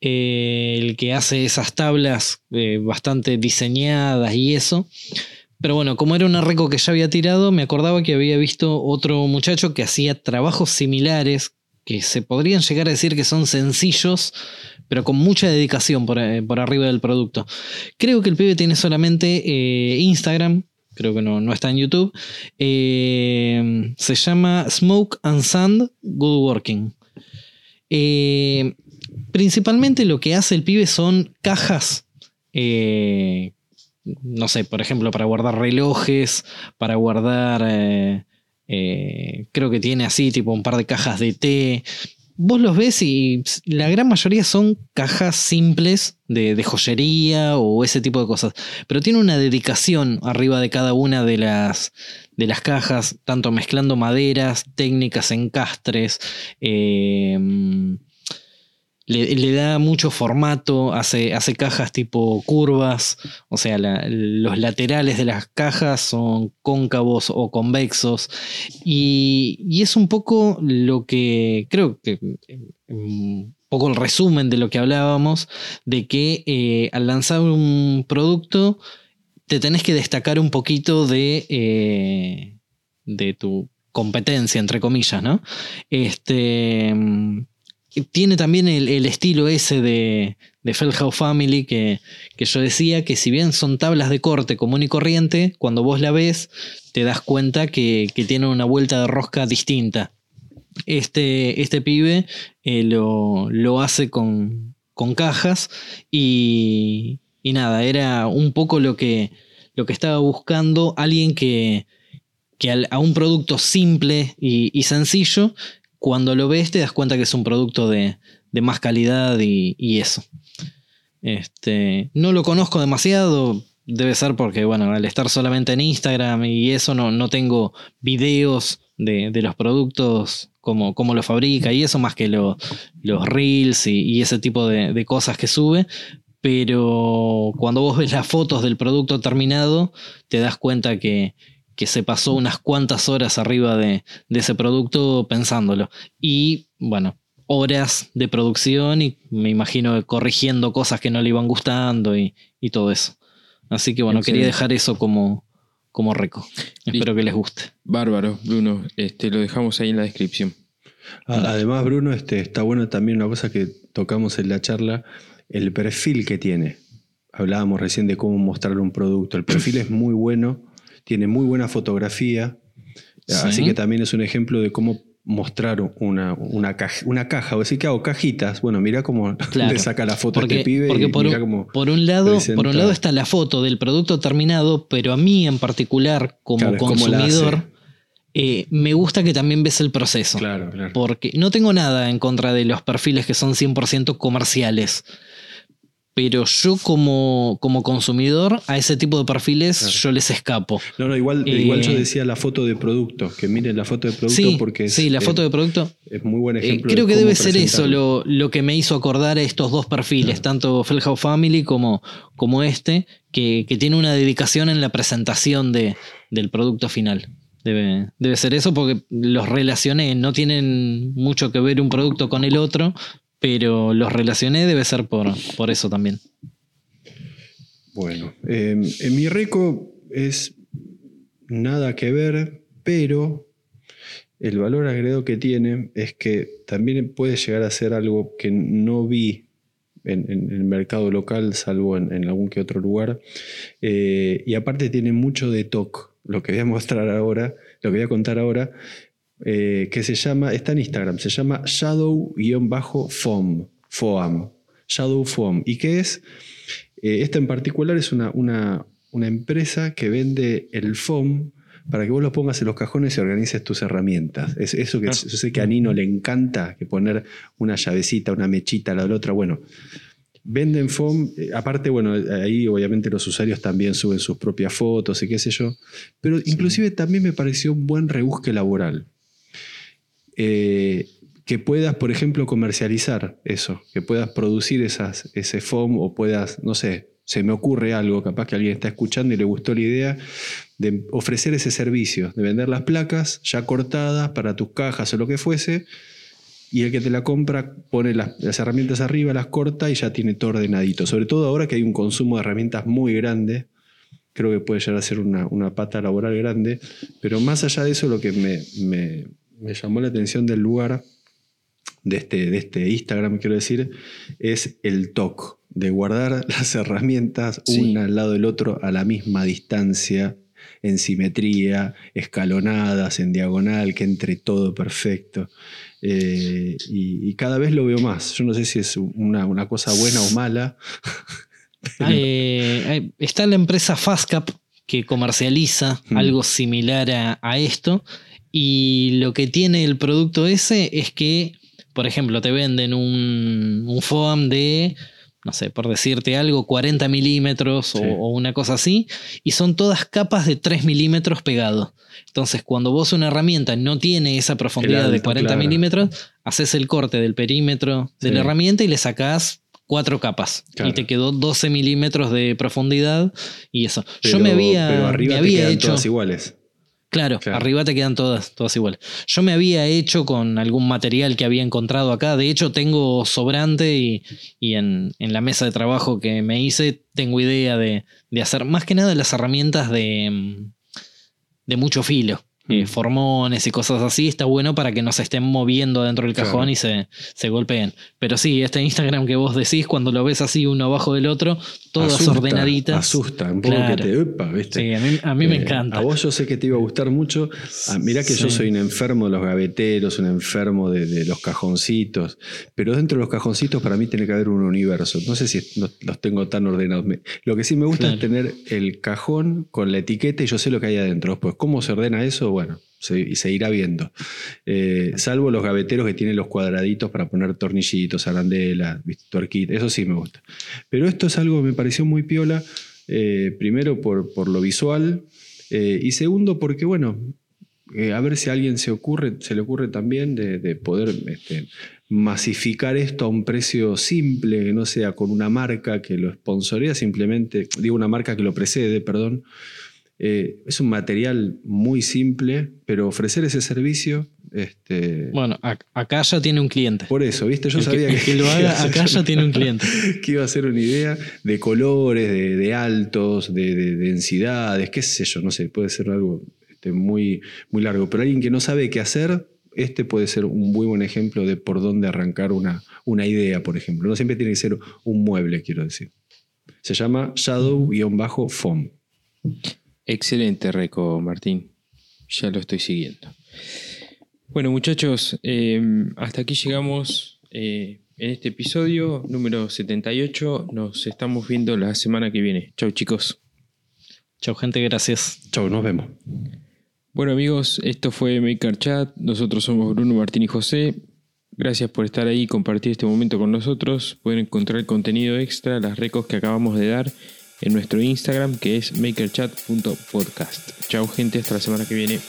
Eh, el que hace esas tablas eh, bastante diseñadas y eso. Pero bueno, como era una reco que ya había tirado, me acordaba que había visto otro muchacho que hacía trabajos similares, que se podrían llegar a decir que son sencillos, pero con mucha dedicación por, eh, por arriba del producto. Creo que el pibe tiene solamente Instagram, creo que no, no está en YouTube. Se llama Smoke and Sand Woodworking. Eh, principalmente lo que hace el pibe son cajas. eh, no sé, por ejemplo, para guardar relojes, para guardar. eh, creo que tiene así, tipo un par de cajas de té. Vos los ves y la gran mayoría son cajas simples de, de joyería o ese tipo de cosas. Pero tiene una dedicación arriba de cada una de las, de las cajas, tanto mezclando maderas, técnicas, encastres. eh, le, da mucho formato, hace, hace cajas tipo curvas, o sea, los laterales de las cajas son cóncavos o convexos. Y, y es un poco lo que creo que un poco el resumen de lo que hablábamos, de que eh, al lanzar un producto te tenés que destacar un poquito de, eh, de tu competencia, entre comillas, ¿no? Este, tiene también el, estilo ese de, de Family que, que, yo decía que si bien son tablas de corte común y corriente, cuando vos la ves te das cuenta que, que tiene una vuelta de rosca distinta. Este, este pibe eh, lo, lo, hace con, con cajas y, y, nada, era un poco lo que, lo que estaba buscando alguien que, que a un producto simple y, sencillo, cuando lo ves te das cuenta que es un producto de, de más calidad y, eso. Este, no lo conozco demasiado, debe ser porque, bueno, al estar solamente en Instagram y eso, no, no tengo videos de, de, los productos, como, como lo fabrica y eso, más que lo, los reels y, ese tipo de, cosas que sube. Pero cuando vos ves las fotos del producto terminado, te das cuenta que, que se pasó unas cuantas horas arriba de, de ese producto pensándolo. Y bueno, horas de producción y me imagino corrigiendo cosas que no le iban gustando y, y todo eso. Así que bueno, quería dejar eso como, como reco. Espero que les guste. Bárbaro, Bruno. Este, lo dejamos ahí en la descripción. Además, Bruno, este, está bueno también una cosa que tocamos en la charla, el perfil que tiene. Hablábamos recién de cómo mostrar un producto. El perfil es muy bueno, tiene muy buena fotografía, sí. así que también es un ejemplo de cómo mostrar una, una, caja, una caja, o decir que hago cajitas, bueno, mira cómo claro, le saca la foto porque, este pibe porque por, mira un, cómo por un lado, presenta. por un lado está la foto del producto terminado, pero a mí en particular como claro, consumidor eh, me gusta que también ves el proceso. Claro, claro. Porque no tengo nada en contra de los perfiles que son 100% comerciales pero yo como, como consumidor a ese tipo de perfiles claro. yo les escapo. No, no, igual, eh, igual yo decía la foto de producto, que miren la foto de producto sí, porque es, sí, la foto eh, de producto es muy buen ejemplo. Eh, creo de que debe ser eso lo, lo, que me hizo acordar a estos dos perfiles, claro. tanto Feldhouse Family como, como este, que, que, tiene una dedicación en la presentación de, del producto final. Debe, debe ser eso porque los relacioné, no tienen mucho que ver un producto con el otro, pero los relacioné debe ser por, por eso también. Bueno, eh, en mi reco es nada que ver, pero el valor agregado que tiene es que también puede llegar a ser algo que no vi en, el mercado local, salvo en, en, algún que otro lugar. Eh, y aparte tiene mucho de TOC, lo que voy a mostrar ahora, lo que voy a contar ahora, eh, que se llama, está en Instagram, se llama Shadow-Foam, Foam, Shadow Foam. ¿Y qué es? Eh, esta en particular es una, una, una, empresa que vende el foam para que vos lo pongas en los cajones y organices tus herramientas. Es eso que ah. yo sé que a Nino le encanta, que poner una llavecita, una mechita a la otra. Bueno, venden foam, eh, aparte, bueno, ahí obviamente los usuarios también suben sus propias fotos y qué sé yo, pero sí. inclusive también me pareció un buen rebusque laboral. Eh, que puedas, por ejemplo, comercializar eso, que puedas producir esas, ese foam o puedas, no sé, se me ocurre algo, capaz que alguien está escuchando y le gustó la idea de ofrecer ese servicio, de vender las placas ya cortadas para tus cajas o lo que fuese, y el que te la compra pone las, herramientas arriba, las corta y ya tiene todo ordenadito. Sobre todo ahora que hay un consumo de herramientas muy grande, creo que puede llegar a ser una, una pata laboral grande, pero más allá de eso lo que me, me llamó la atención del lugar de este, de este Instagram, quiero decir, es el TOC, de guardar las herramientas sí. una al lado del otro a la misma distancia, en simetría, escalonadas, en diagonal, que entre todo perfecto. Eh, y, y, cada vez lo veo más. Yo no sé si es una, una cosa buena o mala. eh, está la empresa Fastcap que comercializa algo similar a, a esto. Y lo que tiene el producto ese es que por ejemplo, te venden un, un foam de, no sé, por decirte algo, 40 milímetros sí. o, o, una cosa así, y son todas capas de 3 milímetros pegado. Entonces, cuando vos una herramienta no tiene esa profundidad de 40 claro. milímetros, haces el corte del perímetro de sí. la herramienta y le sacás cuatro capas claro. y te quedó 12 milímetros de profundidad y eso. Pero, Yo me había, pero arriba me había hecho todas iguales. Claro, claro, arriba te quedan todas, todas iguales. Yo me había hecho con algún material que había encontrado acá. De hecho, tengo sobrante y, y en, en, la mesa de trabajo que me hice, tengo idea de, de, hacer más que nada las herramientas de, de mucho filo. Eh, formones y cosas así, está bueno para que no se estén moviendo dentro del cajón Claro. y se, se golpeen. Pero sí, este Instagram que vos decís, cuando lo ves así uno abajo del otro, todas Asusta, ordenaditas. Asusta, un poco Claro. que te. Epa, ¿viste? Sí, a mí, a mí me Eh, encanta. A vos yo sé que te iba a gustar mucho. Ah, mirá que yo soy un enfermo de los gaveteros, un enfermo de, de los cajoncitos. Pero dentro de los cajoncitos para mí tiene que haber un universo. No sé si los tengo tan ordenados. Lo que sí me gusta Claro. es tener el cajón con la etiqueta y yo sé lo que hay adentro. Pues cómo se ordena eso, bueno, y se irá viendo. Eh, salvo los gaveteros que tienen los cuadraditos para poner tornillitos, arandelas, ¿viste? tuerquitas. Eso sí me gusta. Pero esto es algo que me pareció muy piola. eh, primero por, por lo visual. eh, y segundo, porque bueno, a ver si a alguien se ocurre, se le ocurre también de, de poder este, masificar esto a un precio simple, que no sea con una marca que lo sponsorea, simplemente, digo una marca que lo precede, perdón. Eh, es un material muy simple, pero ofrecer ese servicio, este, Bueno, ac- acá ya tiene un cliente. por eso, ¿viste? Yo El que- sabía el que lo haga acá ya tiene un cliente. que iba a ser una idea de colores, de, de altos, de, de densidades, qué sé yo, no sé, puede ser algo este, muy, muy largo. Pero alguien que no sabe qué hacer, este puede ser un muy buen ejemplo de por dónde arrancar una, una idea, por ejemplo. No siempre tiene que ser un mueble, quiero decir. Se llama Shadow-Foam. Excelente, Reco, Martín. Ya lo estoy siguiendo. Bueno, muchachos, eh, hasta aquí llegamos eh, en este episodio número 78. Nos estamos viendo la semana que viene. Chau, chicos. Chau, gente, gracias. Chau, nos vemos. Bueno, amigos, esto fue Maker Chat. Nosotros somos Bruno, Martín y José. Gracias por estar ahí y compartir este momento con nosotros. Pueden encontrar contenido extra, las recos que acabamos de dar en nuestro Instagram que es makerchat.podcast. Chau gente, hasta la semana que viene.